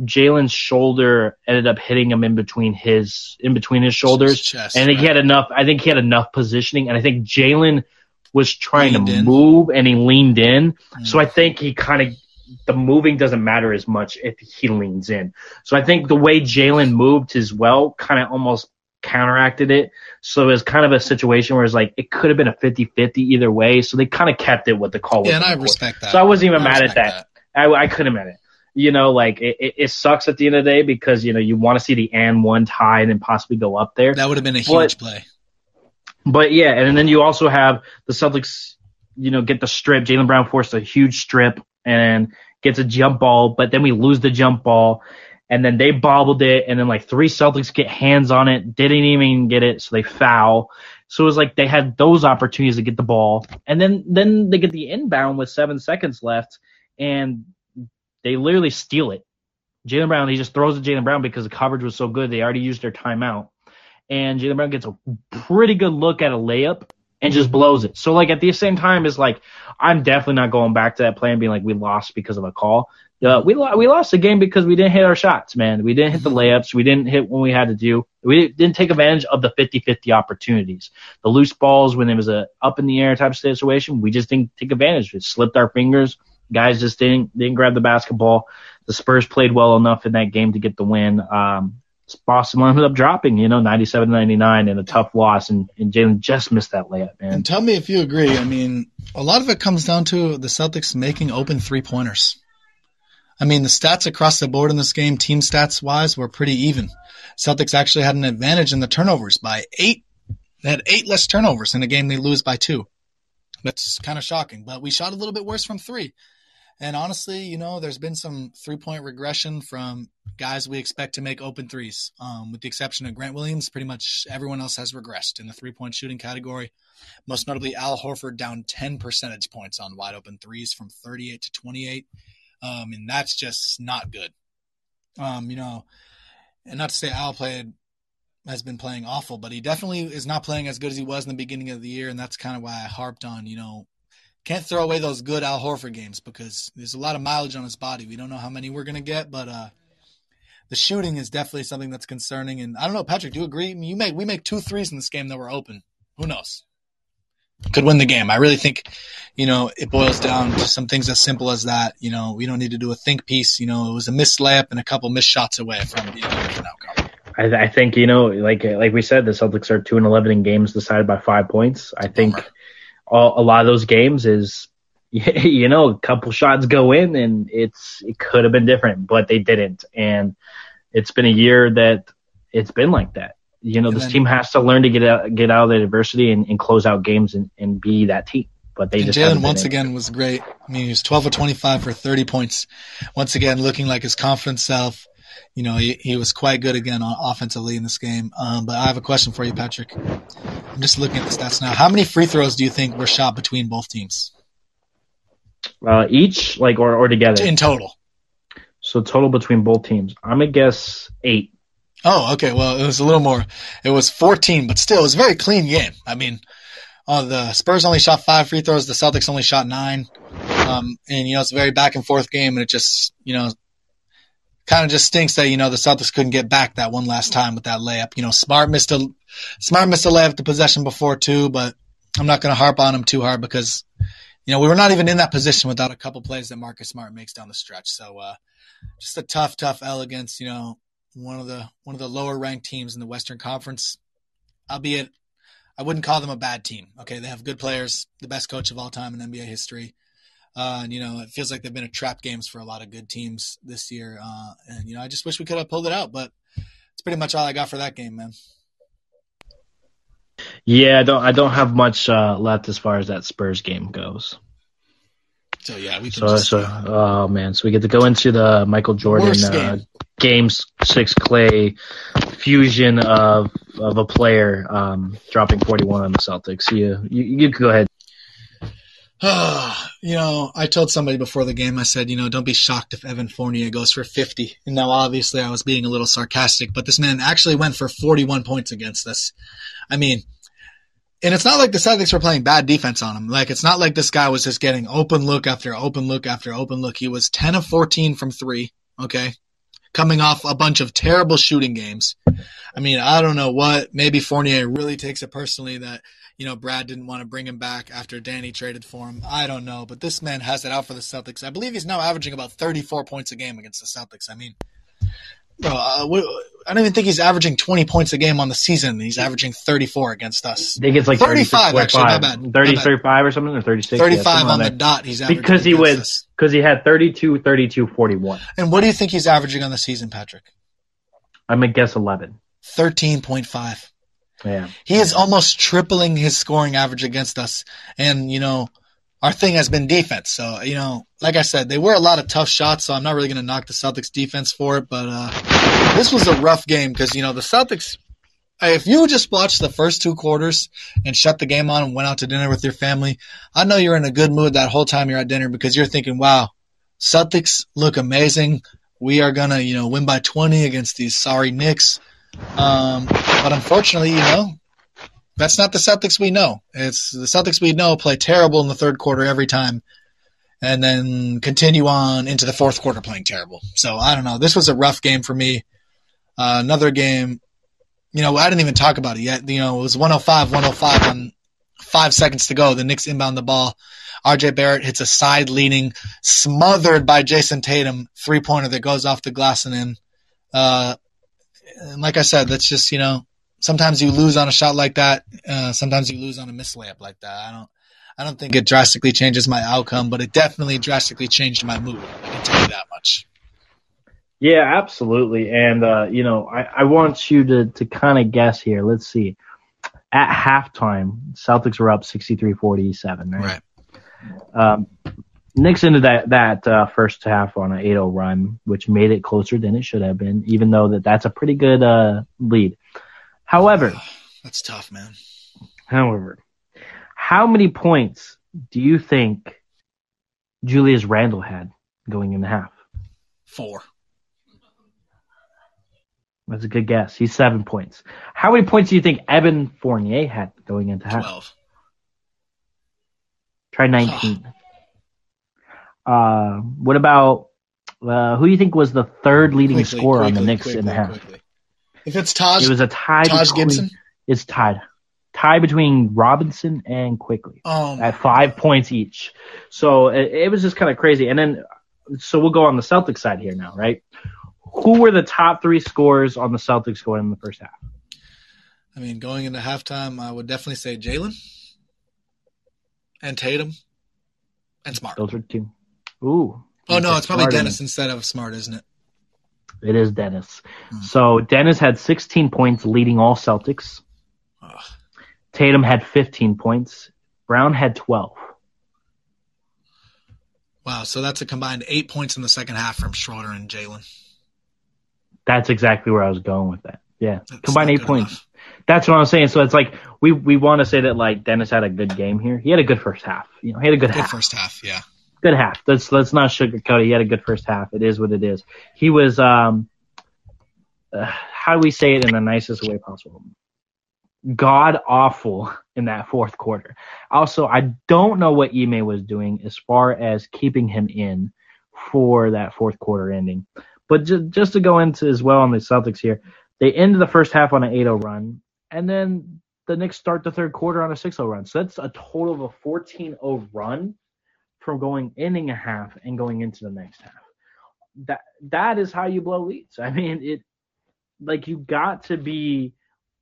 Jaylen's shoulder ended up hitting him in between his in between his shoulders, chest, and I think right. he had enough. I think he had enough positioning, and I think Jaylen was trying leaned to in. move and he leaned in. Mm. So I think he kind of the moving doesn't matter as much if he leans in. So I think the way Jaylen moved as well kind of almost counteracted it. So it was kind of a situation where it's like it could have been a 50-50 either way. So they kind of kept it with the call. Yeah, and I respect that. So I wasn't even I mad at respect that. I, I couldn't have it. You know, like it, it, it sucks at the end of the day because you know you want to see the and one tie and then possibly go up there. That would have been a But- huge play. But yeah, and then you also have the Celtics, you know, get the strip. Jaylen Brown forced a huge strip and gets a jump ball, but then we lose the jump ball. And then they bobbled it, and then like three Celtics get hands on it, didn't even get it, so they foul. So it was like they had those opportunities to get the ball, and then then they get the inbound with seven seconds left, and they literally steal it. Jaylen Brown, he just throws to Jaylen Brown because the coverage was so good. They already used their timeout, and Jaylen Brown gets a pretty good look at a layup and just blows it. So like at the same time, it's like I'm definitely not going back to that play and being like we lost because of a call. Uh, we lo- we lost the game because we didn't hit our shots, man. We didn't hit the layups. We didn't hit when we had to do. We didn't take advantage of the 50-50 opportunities. The loose balls when it was a up in the air type situation, we just didn't take advantage. It slipped our fingers. Guys just didn't didn't grab the basketball. The Spurs played well enough in that game to get the win. Um, Boston ended up dropping, you know, 97-99 in a tough loss, and, and Jaylen just missed that layup, man. And tell me if you agree. I mean, a lot of it comes down to the Celtics making open three pointers. I mean, the stats across the board in this game, team stats wise, were pretty even. Celtics actually had an advantage in the turnovers by eight. They had eight less turnovers in a game they lose by two. That's kind of shocking, but we shot a little bit worse from three. And honestly, you know, there's been some three point regression from guys we expect to make open threes. Um, with the exception of Grant Williams, pretty much everyone else has regressed in the three point shooting category. Most notably, Al Horford down 10 percentage points on wide open threes from 38 to 28. Um, and that's just not good. Um, you know, and not to say Al played has been playing awful, but he definitely is not playing as good as he was in the beginning of the year, and that's kind of why I harped on, you know, can't throw away those good Al Horford games because there's a lot of mileage on his body. We don't know how many we're gonna get, but uh, the shooting is definitely something that's concerning. And I don't know, Patrick, do you agree? I mean, you make we make two threes in this game that were open. Who knows? Could win the game. I really think, you know, it boils down to some things as simple as that. You know, we don't need to do a think piece. You know, it was a missed layup and a couple missed shots away from different outcome. I, I think you know, like like we said, the Celtics are two and eleven in games decided by five points. I think Bummer. All, a lot of those games is, you know, a couple shots go in and it's it could have been different, but they didn't, and it's been a year that it's been like that. You know, And this then- team has to learn to get out get out of the adversity and, and close out games and, and be that team. But they just Jaylen once again was great. I mean, he was 12 of 25 for 30 points. Once again, looking like his confident self. You know, he, he was quite good again on offensively in this game. Um, but I have a question for you, Patrick. I'm just looking at the stats now. How many free throws do you think were shot between both teams uh, each like or or together. in total? So total between both teams, I'm gonna guess eight. Oh, okay. Well, it was a little more. It was 14, but still, it was a very clean game. I mean, uh, the Spurs only shot five free throws. The Celtics only shot nine. Um, and, you know, it's a very back and forth game. And it just, you know, kind of just stinks that, you know, the Celtics couldn't get back that one last time with that layup. You know, Smart missed a, Smart missed a layup the possession before too, but I'm not going to harp on him too hard because, you know, we were not even in that position without a couple plays that Marcus Smart makes down the stretch. So, uh, just a tough, tough elegance, you know, one of the one of the lower ranked teams in the Western Conference. Albeit, I wouldn't call them a bad team. Okay, they have good players, the best coach of all time in NBA history. Uh, and you know, it feels like they've been a trap games for a lot of good teams this year. Uh, and you know, I just wish we could have pulled it out, but it's pretty much all I got for that game, man. Yeah, I don't I don't have much uh, left as far as that Spurs game goes. So yeah, we can So, just so oh man, so we get to go into the Michael Jordan uh, game. games six Clay fusion of of a player um, dropping 41 on the Celtics. You you, you can go ahead. you know, I told somebody before the game, I said, you know, don't be shocked if Evan Fournier goes for 50. And now, obviously, I was being a little sarcastic, but this man actually went for 41 points against us. I mean, and it's not like the Celtics were playing bad defense on him. Like, it's not like this guy was just getting open look after open look after open look. He was 10 of 14 from three, okay? Coming off a bunch of terrible shooting games. I mean, I don't know what. Maybe Fournier really takes it personally that you know, Brad didn't want to bring him back after Danny traded for him. I don't know, but this man has it out for the Celtics. I believe he's now averaging about 34 points a game against the Celtics. I mean, Bro, uh, I don't even think he's averaging 20 points a game on the season. He's averaging 34 against us. I think it's like 35, 36, actually, 35. bad, my 30, bad. 35 or something, or 36. 35 on the dot. He's averaging Because he was, because he had 32, 32, 41. And what do you think he's averaging on the season, Patrick? I'm to guess 11. 13.5. He is almost tripling his scoring average against us. And, you know, our thing has been defense. So, you know, like I said, they were a lot of tough shots, so I'm not really going to knock the Celtics defense for it. But uh, this was a rough game because, you know, the Celtics, if you just watched the first two quarters and shut the game on and went out to dinner with your family, I know you're in a good mood that whole time you're at dinner because you're thinking, wow, Celtics look amazing. We are going to, you know, win by 20 against these sorry Knicks. Um, but unfortunately, you know, that's not the Celtics we know. It's the Celtics we know play terrible in the third quarter every time, and then continue on into the fourth quarter playing terrible. So I don't know. This was a rough game for me. Uh, another game, you know, I didn't even talk about it yet. You know, it was 105, 105 on five seconds to go. The Knicks inbound the ball. RJ Barrett hits a side leaning, smothered by Jayson Tatum three pointer that goes off the glass and in. Uh, and like I said, that's just you know sometimes you lose on a shot like that. Uh, sometimes you lose on a miss layup like that. I don't. I don't think it drastically changes my outcome, but it definitely drastically changed my mood. I can tell you that much. Yeah, absolutely. And, uh, you know, I, I want you to, to kind of guess here. Let's see. At halftime, Celtics were up 63 47, right? Right. Um, Knicks into that that uh, first half on an 8-0 run, which made it closer than it should have been, even though that that's a pretty good uh, lead. However, That's tough, man. however, how many points do you think Julius Randle had going in the half? Four. That's a good guess. He's seven points. How many points do you think Evan Fournier had going into half? Twelve. Try 19. Uh, what about uh, who do you think was the third leading Quickly, scorer on the quickly, Knicks quickly, in the half? quickly. If it's Taj, It was a tie. Taj between, Gibson. It's tied. Tie between Robinson and Quickley Um, at five points each. So it, it was just kind of crazy. And then, so we'll go on the Celtics side here now, right? Who were the top three scorers on the Celtics going in the first half? I mean, going into halftime, I would definitely say Jaylen and Tatum and Smart. Those are two. Ooh. Oh no, it's probably Dennis instead of Smart, isn't it? It is Dennis. Hmm. So Dennis had 16 points leading all Celtics. Ugh. Tatum had 15 points. Brown had 12. Wow, so that's a combined eight points in the second half from Schroeder and Jaylen. That's exactly where I was going with that. Yeah. That's Combined eight points. enough. That's what I'm saying. So it's like we we want to say that like Dennis had a good game here. He had a good first half. You know, he had a good, Good half. first half, yeah. Good half. Let's let's not sugarcoat it. He had a good first half. It is what it is. He was um uh, how do we say it in the nicest way possible? God awful in that fourth quarter. Also, I don't know what Ime was doing as far as keeping him in for that fourth quarter ending. But ju- just to go into as well on the Celtics here, they ended the first half on an 8-0 run, and then the Knicks start the third quarter on a 6-0 run. So that's a total of a 14-0 run from going ending a half and going into the next half. That that is how you blow leads. I mean, it like you got to be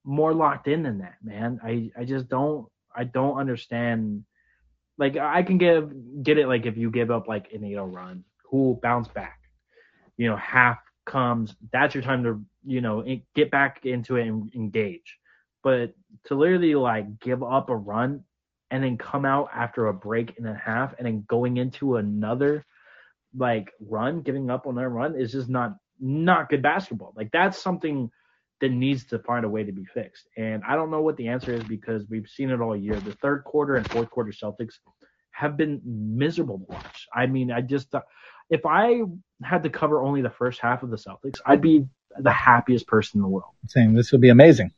more locked in than that, man. I I just don't I don't understand. Like I can give get it like if you give up like an 8 run, cool, bounce back. You know, half comes, that's your time to you know get back into it and engage. But to literally like give up a run and then come out after a break and a half and then going into another like run, giving up on that run is just not not good basketball. Like that's something that needs to find a way to be fixed. And I don't know what the answer is because we've seen it all year. The third quarter and fourth quarter Celtics have been miserable to watch. I mean, I just uh, if I had to cover only the first half of the Celtics, I'd be the happiest person in the world. saying this would be amazing.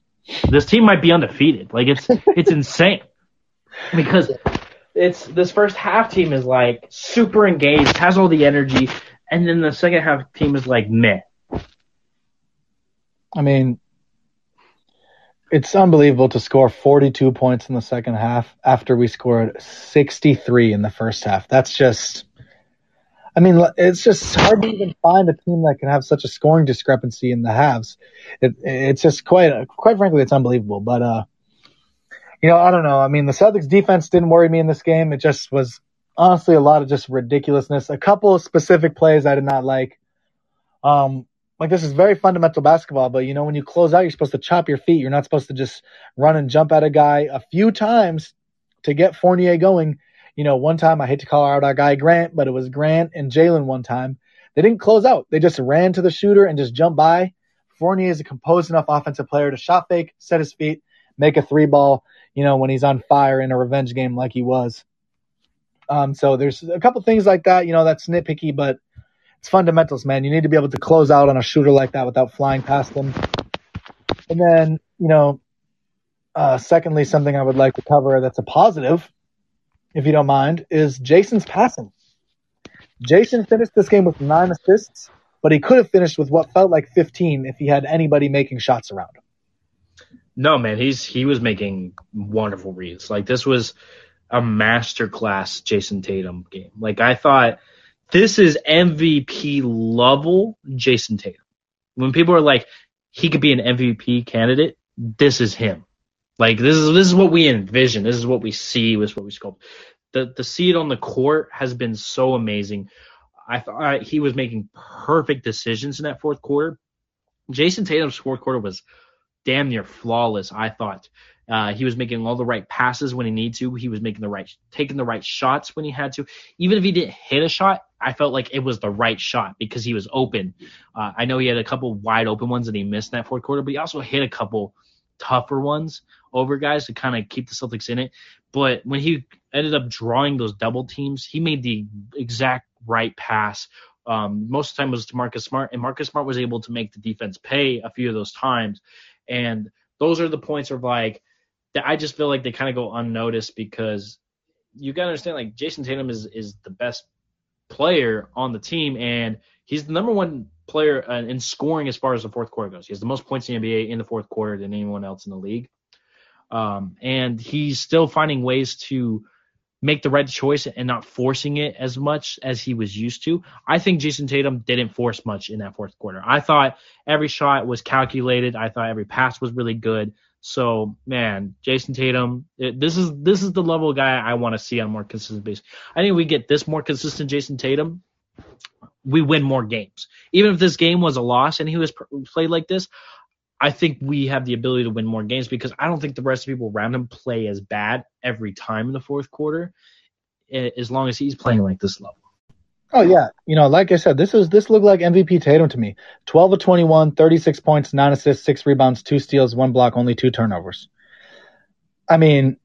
This team might be undefeated. Like it's it's insane because it's this first half team is like super engaged, has all the energy, and then the second half team is like meh. I mean, it's unbelievable to score 42 points in the second half after we scored 63 in the first half. That's just, I mean, it's just hard to even find a team that can have such a scoring discrepancy in the halves. It, it's just quite, quite frankly, it's unbelievable. But, uh, you know, I don't know. I mean, the Celtics defense didn't worry me in this game. It just was honestly a lot of just ridiculousness. A couple of specific plays I did not like. Um, like this is very fundamental basketball, but you know, when you close out, you're supposed to chop your feet. You're not supposed to just run and jump at a guy a few times to get Fournier going you know, one time I hate to call out our guy Grant, but it was Grant and Jaylen one time. They didn't close out. They just ran to the shooter and just jumped by. Fournier is a composed enough offensive player to shot fake, set his feet, make a three ball, you know, when he's on fire in a revenge game like he was. Um, so there's a couple things like that, you know, that's nitpicky, but it's fundamentals, man. You need to be able to close out on a shooter like that without flying past them. And then, you know, uh, secondly, something I would like to cover that's a positive if you don't mind, is Jayson's passing. Jayson finished this game with nine assists, but he could have finished with what felt like 15 if he had anybody making shots around him. No, man, he's he was making wonderful reads. Like this was a masterclass Jayson Tatum game. Like I thought this is MVP level Jayson Tatum. When people are like he could be an MVP candidate, this is him. Like this is this is what we envision. This is what we see. This is what we sculpt. The the seed on the court has been so amazing. I thought he was making perfect decisions in that fourth quarter. Jayson Tatum's fourth quarter was damn near flawless. I thought uh, he was making all the right passes when he needed to. He was making the right, taking the right shots when he had to. Even if he didn't hit a shot, I felt like it was the right shot because he was open. Uh, I know he had a couple wide open ones that he missed in that fourth quarter, but he also hit a couple tougher ones over guys to kind of keep the Celtics in it. But when he ended up drawing those double teams, he made the exact right pass. Um, most of the time was to Marcus Smart, and Marcus Smart was able to make the defense pay a few of those times. And those are the points of like that I just feel like they kind of go unnoticed because you gotta understand like Jayson Tatum is is the best player on the team and he's the number one player in scoring as far as the fourth quarter goes. He has the most points in the NBA in the fourth quarter than anyone else in the league. Um, and he's still finding ways to make the right choice and not forcing it as much as he was used to. I think Jayson Tatum didn't force much in that fourth quarter. I thought every shot was calculated. I thought every pass was really good. So man, Jayson Tatum, it, this is this is the level guy I want to see on a more consistent basis. I think we get this more consistent Jayson Tatum, we win more games. Even if this game was a loss and he was played like this, I think we have the ability to win more games because I don't think the rest of people around him play as bad every time in the fourth quarter, as long as he's playing like this level. Oh yeah, you know, like I said, this is this looked like MVP Tatum to me. 12 of 21, 36 points, 9 assists, 6 rebounds, 2 steals, 1 block, only 2 turnovers. I mean,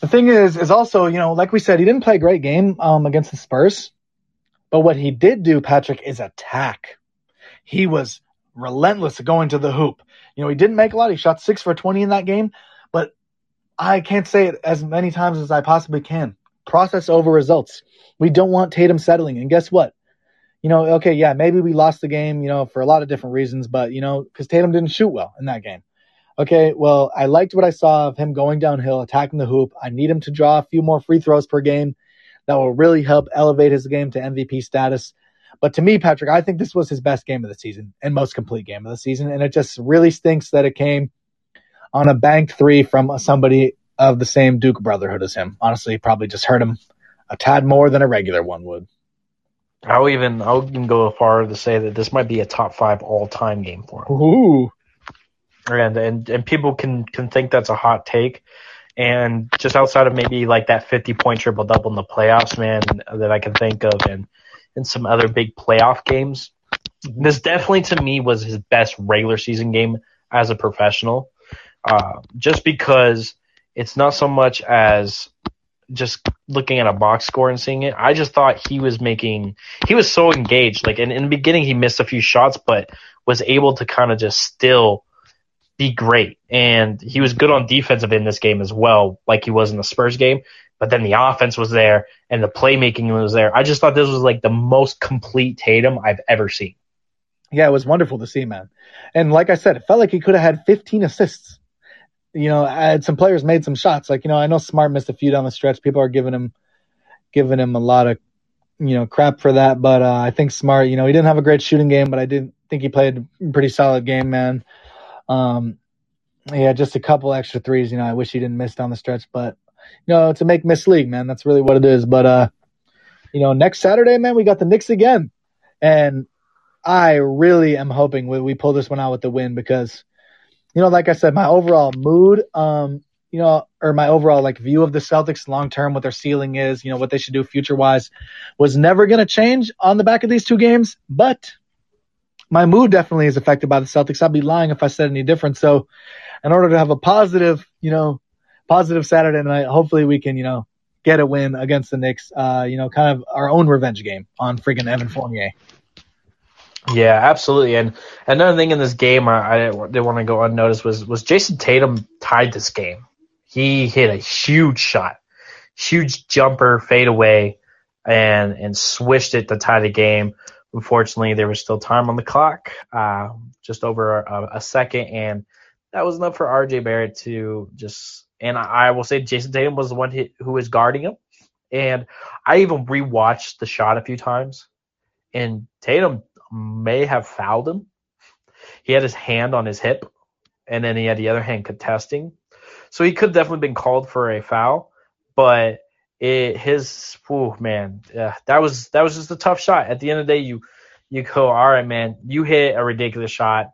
the thing is is also, you know, like we said, he didn't play a great game um, against the Spurs. But what he did do, Patrick, is attack. He was relentless going to the hoop. You know, he didn't make a lot. He shot six for 20 in that game, but I can't say it as many times as I possibly can. Process over results. We don't want Tatum settling. And guess what? You know, okay, yeah, maybe we lost the game, you know, for a lot of different reasons, but, you know, because Tatum didn't shoot well in that game. Okay, well, I liked what I saw of him going downhill, attacking the hoop. I need him to draw a few more free throws per game. That will really help elevate his game to MVP status. But to me, Patrick, I think this was his best game of the season and most complete game of the season. And it just really stinks that it came on a bank three from somebody of the same Duke brotherhood as him. Honestly, probably just hurt him a tad more than a regular one would. I'll even I'll even go far to say that this might be a top five all time game for him. Ooh. And and and people can can think that's a hot take. And just outside of maybe like that fifty point triple double in the playoffs, man, that I can think of and in some other big playoff games. This definitely to me was his best regular season game as a professional. Uh, just because it's not so much as just looking at a box score and seeing it. I just thought he was making, he was so engaged. Like in the beginning, he missed a few shots, but was able to kind of just still be great. And he was good on defensive in this game as well, like he was in the Spurs game but then the offense was there and the playmaking was there. I just thought this was like the most complete Tatum I've ever seen. Yeah, it was wonderful to see, man. And like I said, it felt like he could have had 15 assists. You know, had some players made some shots. Like, you know, I know Smart missed a few down the stretch. People are giving him, giving him a lot of you know, crap for that. But uh, I think Smart, you know, he didn't have a great shooting game, but I did think he played a pretty solid game, man. Um, yeah, just a couple extra threes. You know, I wish he didn't miss down the stretch, but you know, to make miss league, man, that's really what it is. But uh, you know, next Saturday, man, we got the Knicks again, and I really am hoping we, we pull this one out with the win because, you know, like I said, my overall mood, um, you know, or my overall like view of the Celtics long term, what their ceiling is, you know, what they should do future wise, was never going to change on the back of these two games. But my mood definitely is affected by the Celtics. I'd be lying if I said any different. So, in order to have a positive, you know, positive Saturday night, hopefully we can, you know, get a win against the Knicks. Uh, you know, kind of our own revenge game on freaking Evan Fournier. Yeah, absolutely. And another thing in this game I, I didn't want to go unnoticed was was Jayson Tatum tied this game. He hit a huge shot, huge jumper, fadeaway, and and swished it to tie the game. Unfortunately, there was still time on the clock, uh, just over a, a, second, and that was enough for RJ Barrett to just. And I, I will say, Jayson Tatum was the one who was guarding him, and I even rewatched the shot a few times, and Tatum may have fouled him. He had his hand on his hip, and then he had the other hand contesting, so he could definitely been called for a foul, but it his oh man, that was that was just a tough shot. At the end of the day, you you go, all right, man, you hit a ridiculous shot.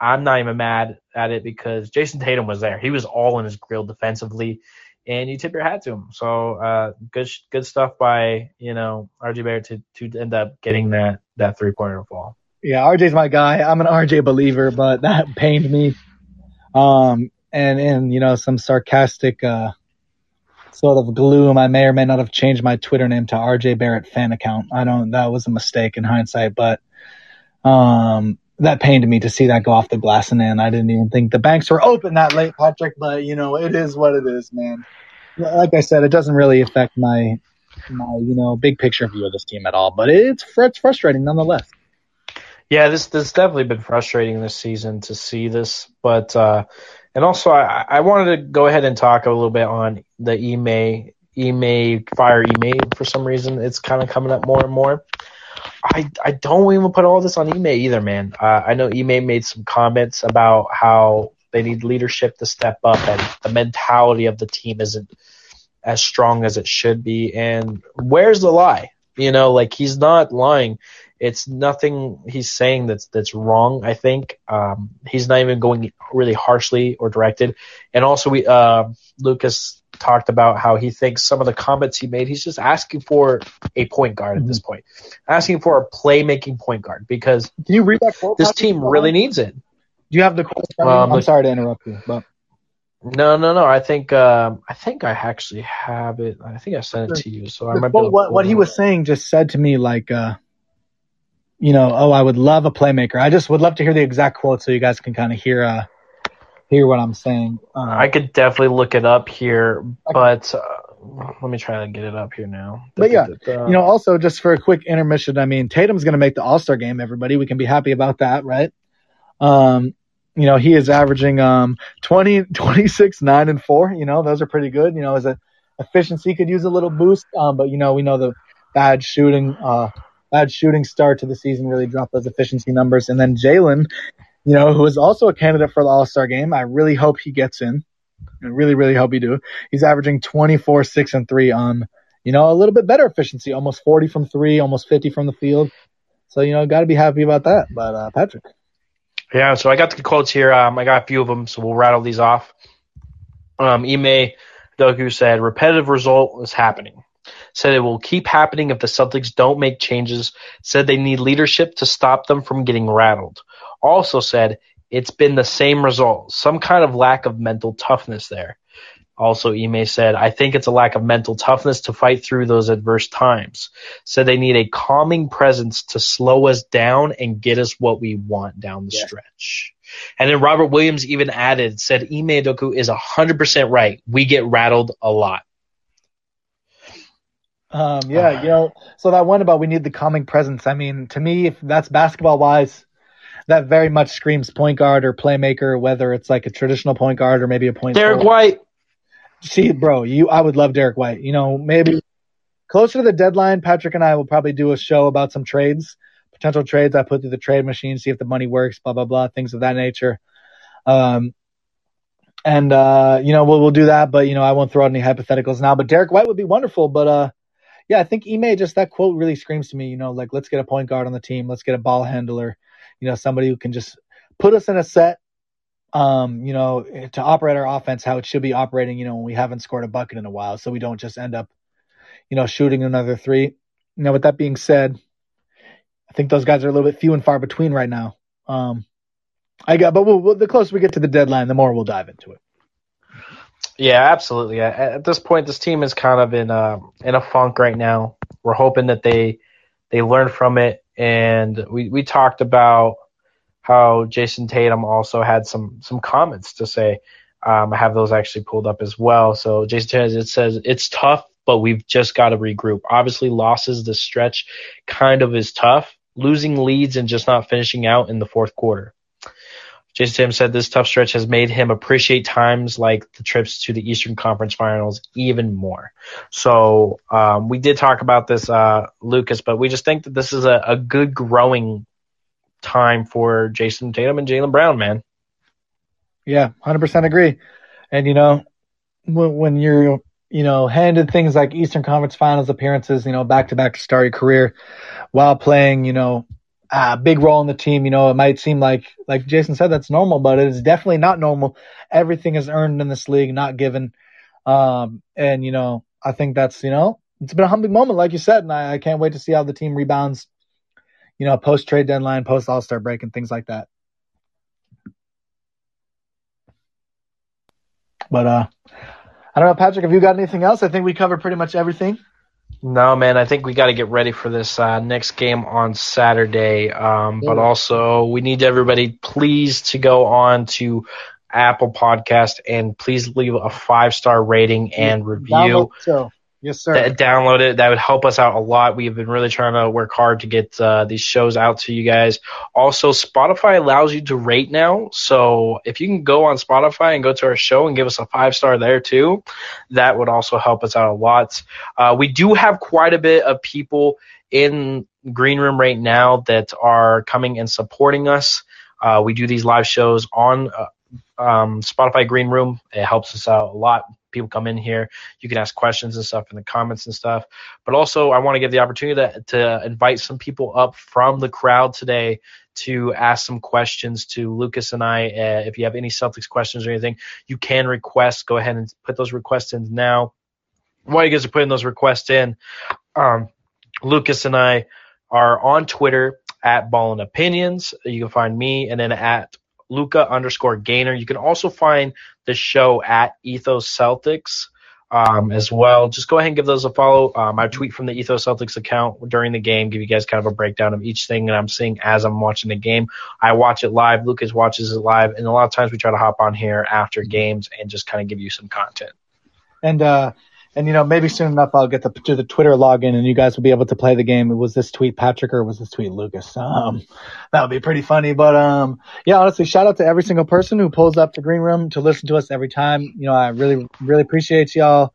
I'm not even mad at it because Jayson Tatum was there. He was all in his grill defensively, and you tip your hat to him. So uh, good good stuff by you know RJ Barrett to to end up getting that that three pointer fall. Yeah, RJ's my guy. I'm an RJ believer, but that pained me. Um, and and you know some sarcastic uh sort of gloom. I may or may not have changed my Twitter name to RJ Barrett fan account. I don't. That was a mistake in hindsight, but um, that pained me to see that go off the glass and in. I didn't even think the banks were open that late, Patrick. But you know, it is what it is, man. Like I said, it doesn't really affect my my you know big picture view of this team at all. But it's it's frustrating nonetheless. Yeah, this this definitely been frustrating this season to see this, but uh, and also, I, I wanted to go ahead and talk a little bit on the Ime, Ime, fire Ime for some reason. It's kind of coming up more and more. I, I don't even put all this on Ime either, man. Uh, I know Ime made some comments about how they need leadership to step up and the mentality of the team isn't as strong as it should be. And where's the lie? You know, like he's not lying. It's nothing he's saying that's that's wrong. I think um, he's not even going really harshly or directed. And also, we uh, Lucas talked about how he thinks some of the comments he made. He's just asking for a point guard mm-hmm. at this mm-hmm. point, asking for a playmaking point guard because can you read that quote? This team really needs it. Do you have the quote? Um, I'm sorry to interrupt you, but. No, no, no. I think um, I think I actually have it. I think I sent it to you. So I remember what what he was saying just said to me like uh, you know, oh, I would love a playmaker. I just would love to hear the exact quote so you guys can kind of hear uh, hear what I'm saying. Uh, I could definitely look it up here, but uh, let me try to get it up here now. But yeah, you know, also just for a quick intermission, I mean, Tatum's going to make the All Star game. Everybody, we can be happy about that, right? Um, you know, he is averaging um 20, 26, nine and four. You know, those are pretty good. You know, as a efficiency could use a little boost. Um, but you know, we know the bad shooting uh bad shooting start to the season really dropped those efficiency numbers. And then Jaylen, you know, who is also a candidate for the All Star game. I really hope he gets in. I really, really hope he do. He's averaging 24, 6, and 3 on, you know, a little bit better efficiency, almost 40 from three, almost 50 from the field. So, you know, got to be happy about that. But, uh, Patrick. Yeah, so I got the quotes here. Um, I got a few of them, so we'll rattle these off. Um, Ime Udoka said, repetitive result is happening said it will keep happening if the Celtics don't make changes, said they need leadership to stop them from getting rattled. Also said it's been the same result, some kind of lack of mental toughness there. Also, Ime said, I think it's a lack of mental toughness to fight through those adverse times. Said they need a calming presence to slow us down and get us what we want down the yeah. stretch. And then Robert Williams even added, said Ime Udoka is 100% right. We get rattled a lot. Um, yeah, uh, you know, so that one about we need the calming presence. I mean, to me, if that's basketball wise, that very much screams point guard or playmaker, whether it's like a traditional point guard or maybe a point. Derrick White. See, bro, you, I would love Derrick White. You know, maybe, closer to the deadline, Patrick and I will probably do a show about some trades, potential trades. I put through the trade machine, see if the money works, blah blah blah, things of that nature. Um, and uh, you know we'll we'll do that, but you know I won't throw out any hypotheticals now. But Derrick White would be wonderful, but uh, yeah, I think Ime just that quote really screams to me. You know, like let's get a point guard on the team, let's get a ball handler, you know, somebody who can just put us in a set, um, you know, to operate our offense how it should be operating. You know, when we haven't scored a bucket in a while, so we don't just end up, you know, shooting another three. Now, with that being said, I think those guys are a little bit few and far between right now. Um, I got, but we'll, we'll, the closer we get to the deadline, the more we'll dive into it. Yeah, absolutely. At, this point, this team is kind of in a in a funk right now. We're hoping that they they learn from it, and we we talked about how Jayson Tatum also had some some comments to say. Um, I have those actually pulled up as well. So Jayson Tatum it says it's tough, but we've just got to regroup. Obviously, losses this stretch kind of is tough. Losing leads and just not finishing out in the fourth quarter. Jayson Tatum said this tough stretch has made him appreciate times like the trips to the Eastern Conference Finals even more. So um, we did talk about this, uh, Lucas, but we just think that this is a, a good growing time for Jayson Tatum and Jaylen Brown, man. Yeah, hundred percent agree. And you know, when, when you're you know handed things like Eastern Conference Finals appearances, you know, back to back to start your career, while playing, you know, a big role in the team. You know, it might seem like like Jayson said that's normal, but it is definitely not normal. Everything is earned in this league, not given. Um, and you know, I think that's you know, it's been a humbling moment, like you said, and I, I can't wait to see how the team rebounds you know, post trade deadline, post All Star break, and things like that. But uh, I don't know, Patrick. Have you got anything else? I think we covered pretty much everything. No, man. I think we got to get ready for this uh, next game on Saturday. Um, but also, we need everybody please to go on to Apple Podcast and please leave a five star rating and review. So Yes, sir. That, download it. That would help us out a lot. We've been really trying to work hard to get uh, these shows out to you guys. Also, Spotify allows you to rate now. So if you can go on Spotify and go to our show and give us a five star there too, that would also help us out a lot. Uh, we do have quite a bit of people in Green Room right now that are coming and supporting us. Uh, we do these live shows on uh, um, Spotify Green Room. It helps us out a lot people come in here. You can ask questions and stuff in the comments and stuff. But also, I want to give the opportunity to, to invite some people up from the crowd today to ask some questions to Lucas and I. Uh, if you have any Celtics questions or anything, you can request. Go ahead and put those requests in now. While you guys are putting those requests in, um, Lucas and I are on Twitter at Ballin Opinions. You can find me and then at Luca underscore Gainer. You can also find the show at Ethos Celtics um, as well. Just go ahead and give those a follow. Um, I tweet from the Ethos Celtics account during the game, give you guys kind of a breakdown of each thing that I'm seeing as I'm watching the game. I watch it live. Lucas watches it live, and a lot of times we try to hop on here after games and just kind of give you some content. And uh, and you know maybe soon enough I'll get to the Twitter login and you guys will be able to play the game. Was this tweet Patrick or was this tweet Lucas? Um, that would be pretty funny. But um, yeah, honestly, shout out to every single person who pulls up the Green Room to listen to us every time. You know, I really really appreciate y'all.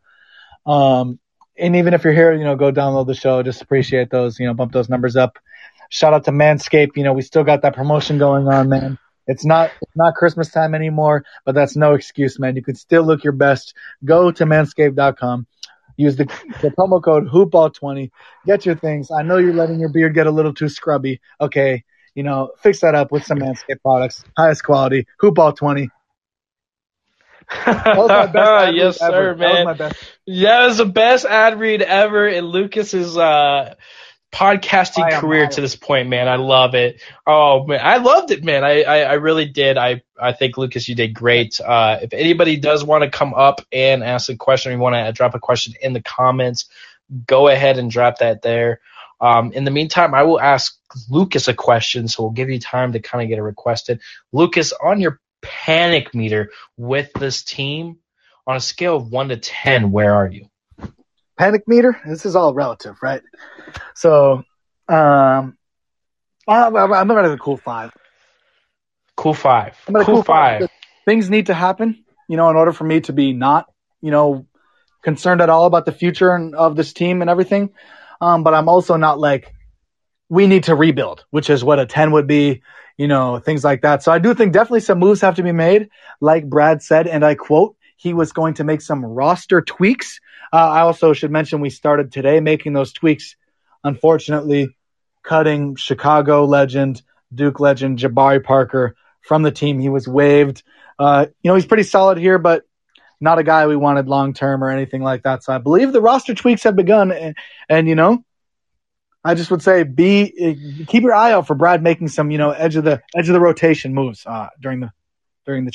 Um, and even if you're here, you know, go download the show. Just appreciate those. You know, bump those numbers up. Shout out to Manscaped. You know, we still got that promotion going on, man. It's not it's not Christmas time anymore, but that's no excuse, man. You can still look your best. Go to manscaped.com. Use the, the promo code hoopball20. Get your things. I know you're letting your beard get a little too scrubby. Okay, you know, fix that up with some Manscaped products. Highest quality. Hoopball20. yes, sir, man. That yeah, it was the best ad read ever in Lucas's uh, podcasting career to this point, man. I love it. Oh man, I loved it, man. I, I, I really did. I, I think Lucas, you did great. Uh, if anybody does want to come up and ask a question, or you want to drop a question in the comments, go ahead and drop that there. Um, in the meantime, I will ask Lucas a question, so we'll give you time to kind of get it requested. Lucas, on your panic meter with this team, on a scale of one to ten, where are you? Panic meter. This is all relative, right? So, um, I'm, I'm at a cool five. Cool five. I'm at cool, cool five. five. Things need to happen, you know, in order for me to be not, you know, concerned at all about the future and, of this team and everything. Um, but I'm also not like we need to rebuild, which is what a 10 would be, you know, things like that. So I do think definitely some moves have to be made, like Brad said, and I quote, he was going to make some roster tweaks. Uh, I also should mention we started today making those tweaks. Unfortunately, cutting Chicago legend, Duke legend Jabari Parker from the team. He was waived. Uh, you know, he's pretty solid here, but not a guy we wanted long term or anything like that. So I believe the roster tweaks have begun, and, and you know, I just would say be keep your eye out for Brad making some you know edge of the edge of the rotation moves uh, during the during the.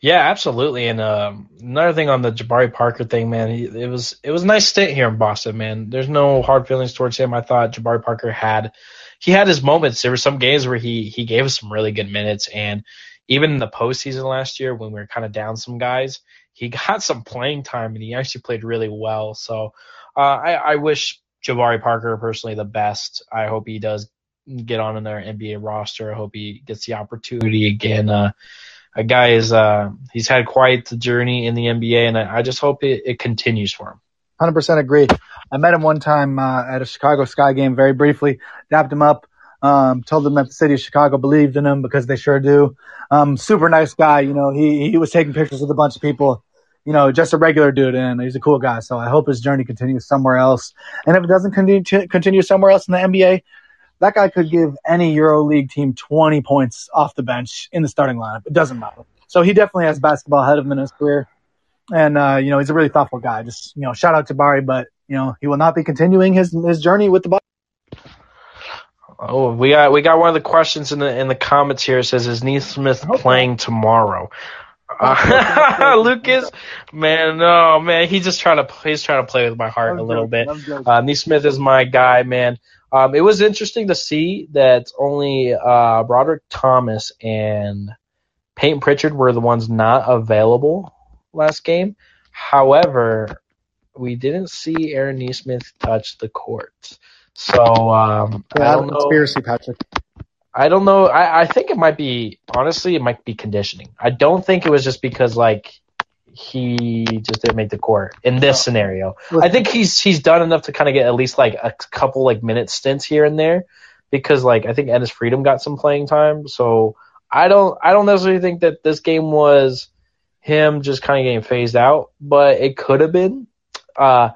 Yeah, absolutely. And um, another thing on the Jabari Parker thing, man, he, it was it was a nice stint here in Boston, man. There's no hard feelings towards him. I thought Jabari Parker had he had his moments. There were some games where he he gave us some really good minutes, and even in the postseason last year when we were kind of down some guys, he got some playing time and he actually played really well. So uh, I, I wish Jabari Parker personally the best. I hope he does get on in their NBA roster. I hope he gets the opportunity again. Uh, a guy is uh, he's had quite the journey in the NBA, and I, I just hope it, it continues for him. Hundred percent agree. I met him one time uh, at a Chicago Sky game, very briefly. Dapped him up. Um, told him that the city of Chicago believed in him because they sure do. Um, super nice guy. You know, he he was taking pictures with a bunch of people you know, just a regular dude, and he's a cool guy. So I hope his journey continues somewhere else. And if it doesn't continue continue somewhere else in the NBA, that guy could give any EuroLeague team 20 points off the bench in the starting lineup. It doesn't matter. So he definitely has basketball ahead of him in his career. And, uh, you know, he's a really thoughtful guy. Just, you know, shout out to Barry, but, you know, he will not be continuing his, his journey with the ball. Oh, we got we got one of the questions in the in the comments here. It says, "Is Nesmith playing tomorrow?" Uh, Lucas, man, no, man, he's just trying to he's trying to play with my heart a little bit. Uh, Nesmith is my guy, man. Um, it was interesting to see that only uh, Brodric Thomas and Payton Pritchard were the ones not available last game. However, we didn't see Aaron Nesmith touch the court. So um, yeah, I don't conspiracy, Patrick. I don't know. I, I think it might be honestly, it might be conditioning. I don't think it was just because like he just didn't make the court in this scenario. I think he's he's done enough to kind of get at least like a couple like minute stints here and there because like I think Enes Freedom got some playing time. So I don't I don't necessarily think that this game was him just kind of getting phased out, but it could have been. Uh,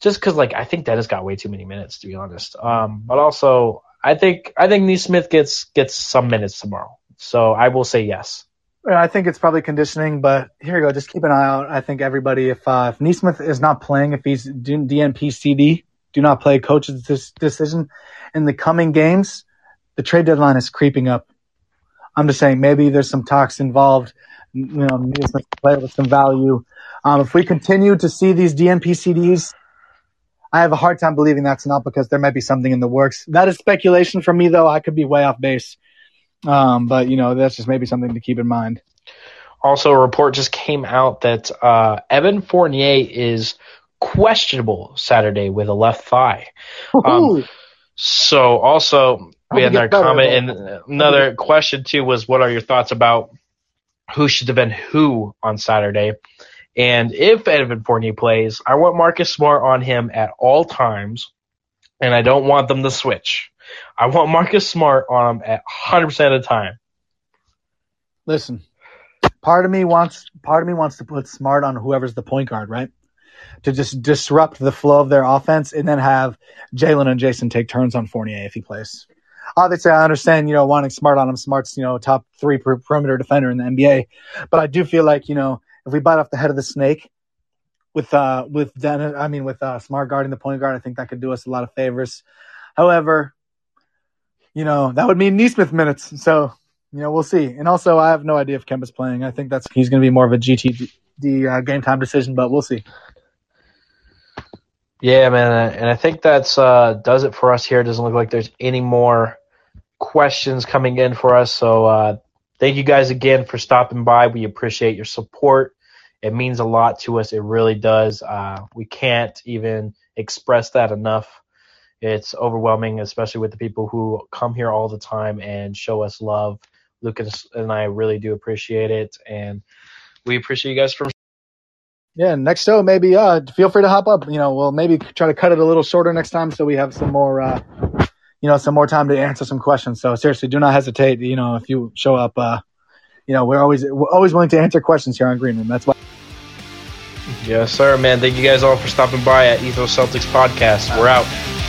just because like I think Dennis got way too many minutes to be honest. Um, but also I think I think Nesmith gets gets some minutes tomorrow. So I will say yes. I think it's probably conditioning, but here you go. Just keep an eye out. I think everybody, if uh, if Nesmith is not playing, if he's doing DNP CD, do not play. Coach's decision in the coming games. The trade deadline is creeping up. I'm just saying maybe there's some talks involved. You know, Nesmith play with some value. Um, if we continue to see these DNP CDs I have a hard time believing that's not because there might be something in the works. That is speculation from me, though. I could be way off base. Um, but, you know, that's just maybe something to keep in mind. Also, a report just came out that uh, Evan Fournier is questionable Saturday with a left thigh. Um, so, also, we had another comment and another question, too, was what are your thoughts about who should have been who on Saturday? And if Evan Fournier plays, I want Marcus Smart on him at all times, and I don't want them to switch. I want Marcus Smart on him at 100% of the time. Listen, part of me wants part of me wants to put Smart on whoever's the point guard, right? To just disrupt the flow of their offense, and then have Jaylen and Jayson take turns on Fournier if he plays. Obviously, I understand, you know, wanting Smart on him. Smart's, you know, top three perimeter defender in the NBA, but I do feel like, you know, if we bite off the head of the snake with uh with Dennis, I mean with uh, Smart guarding the point guard, I think that could do us a lot of favors. However, you know that would mean Nesmith minutes, so you know we'll see. And also, I have no idea if Kemba's playing. I think that's he's going to be more of a GTD uh, game time decision, but we'll see. Yeah, man, and I think that's uh, does it for us here. It doesn't look like there's any more questions coming in for us, so uh, Thank you guys again for stopping by. We appreciate your support. It means a lot to us. It really does. Uh, we can't even express that enough. It's overwhelming, especially with the people who come here all the time and show us love. Lucas and I really do appreciate it, and we appreciate you guys from yeah, next show maybe uh feel free to hop up. You know, we'll maybe try to cut it a little shorter next time so we have some more uh you know some more time to answer some questions. So seriously, do not hesitate. You know, if you show up, uh, you know we're always we're always willing to answer questions here on Green Room. That's why. Yes, sir, man. Thank you guys all for stopping by at Ethos Celtics podcast. We're out.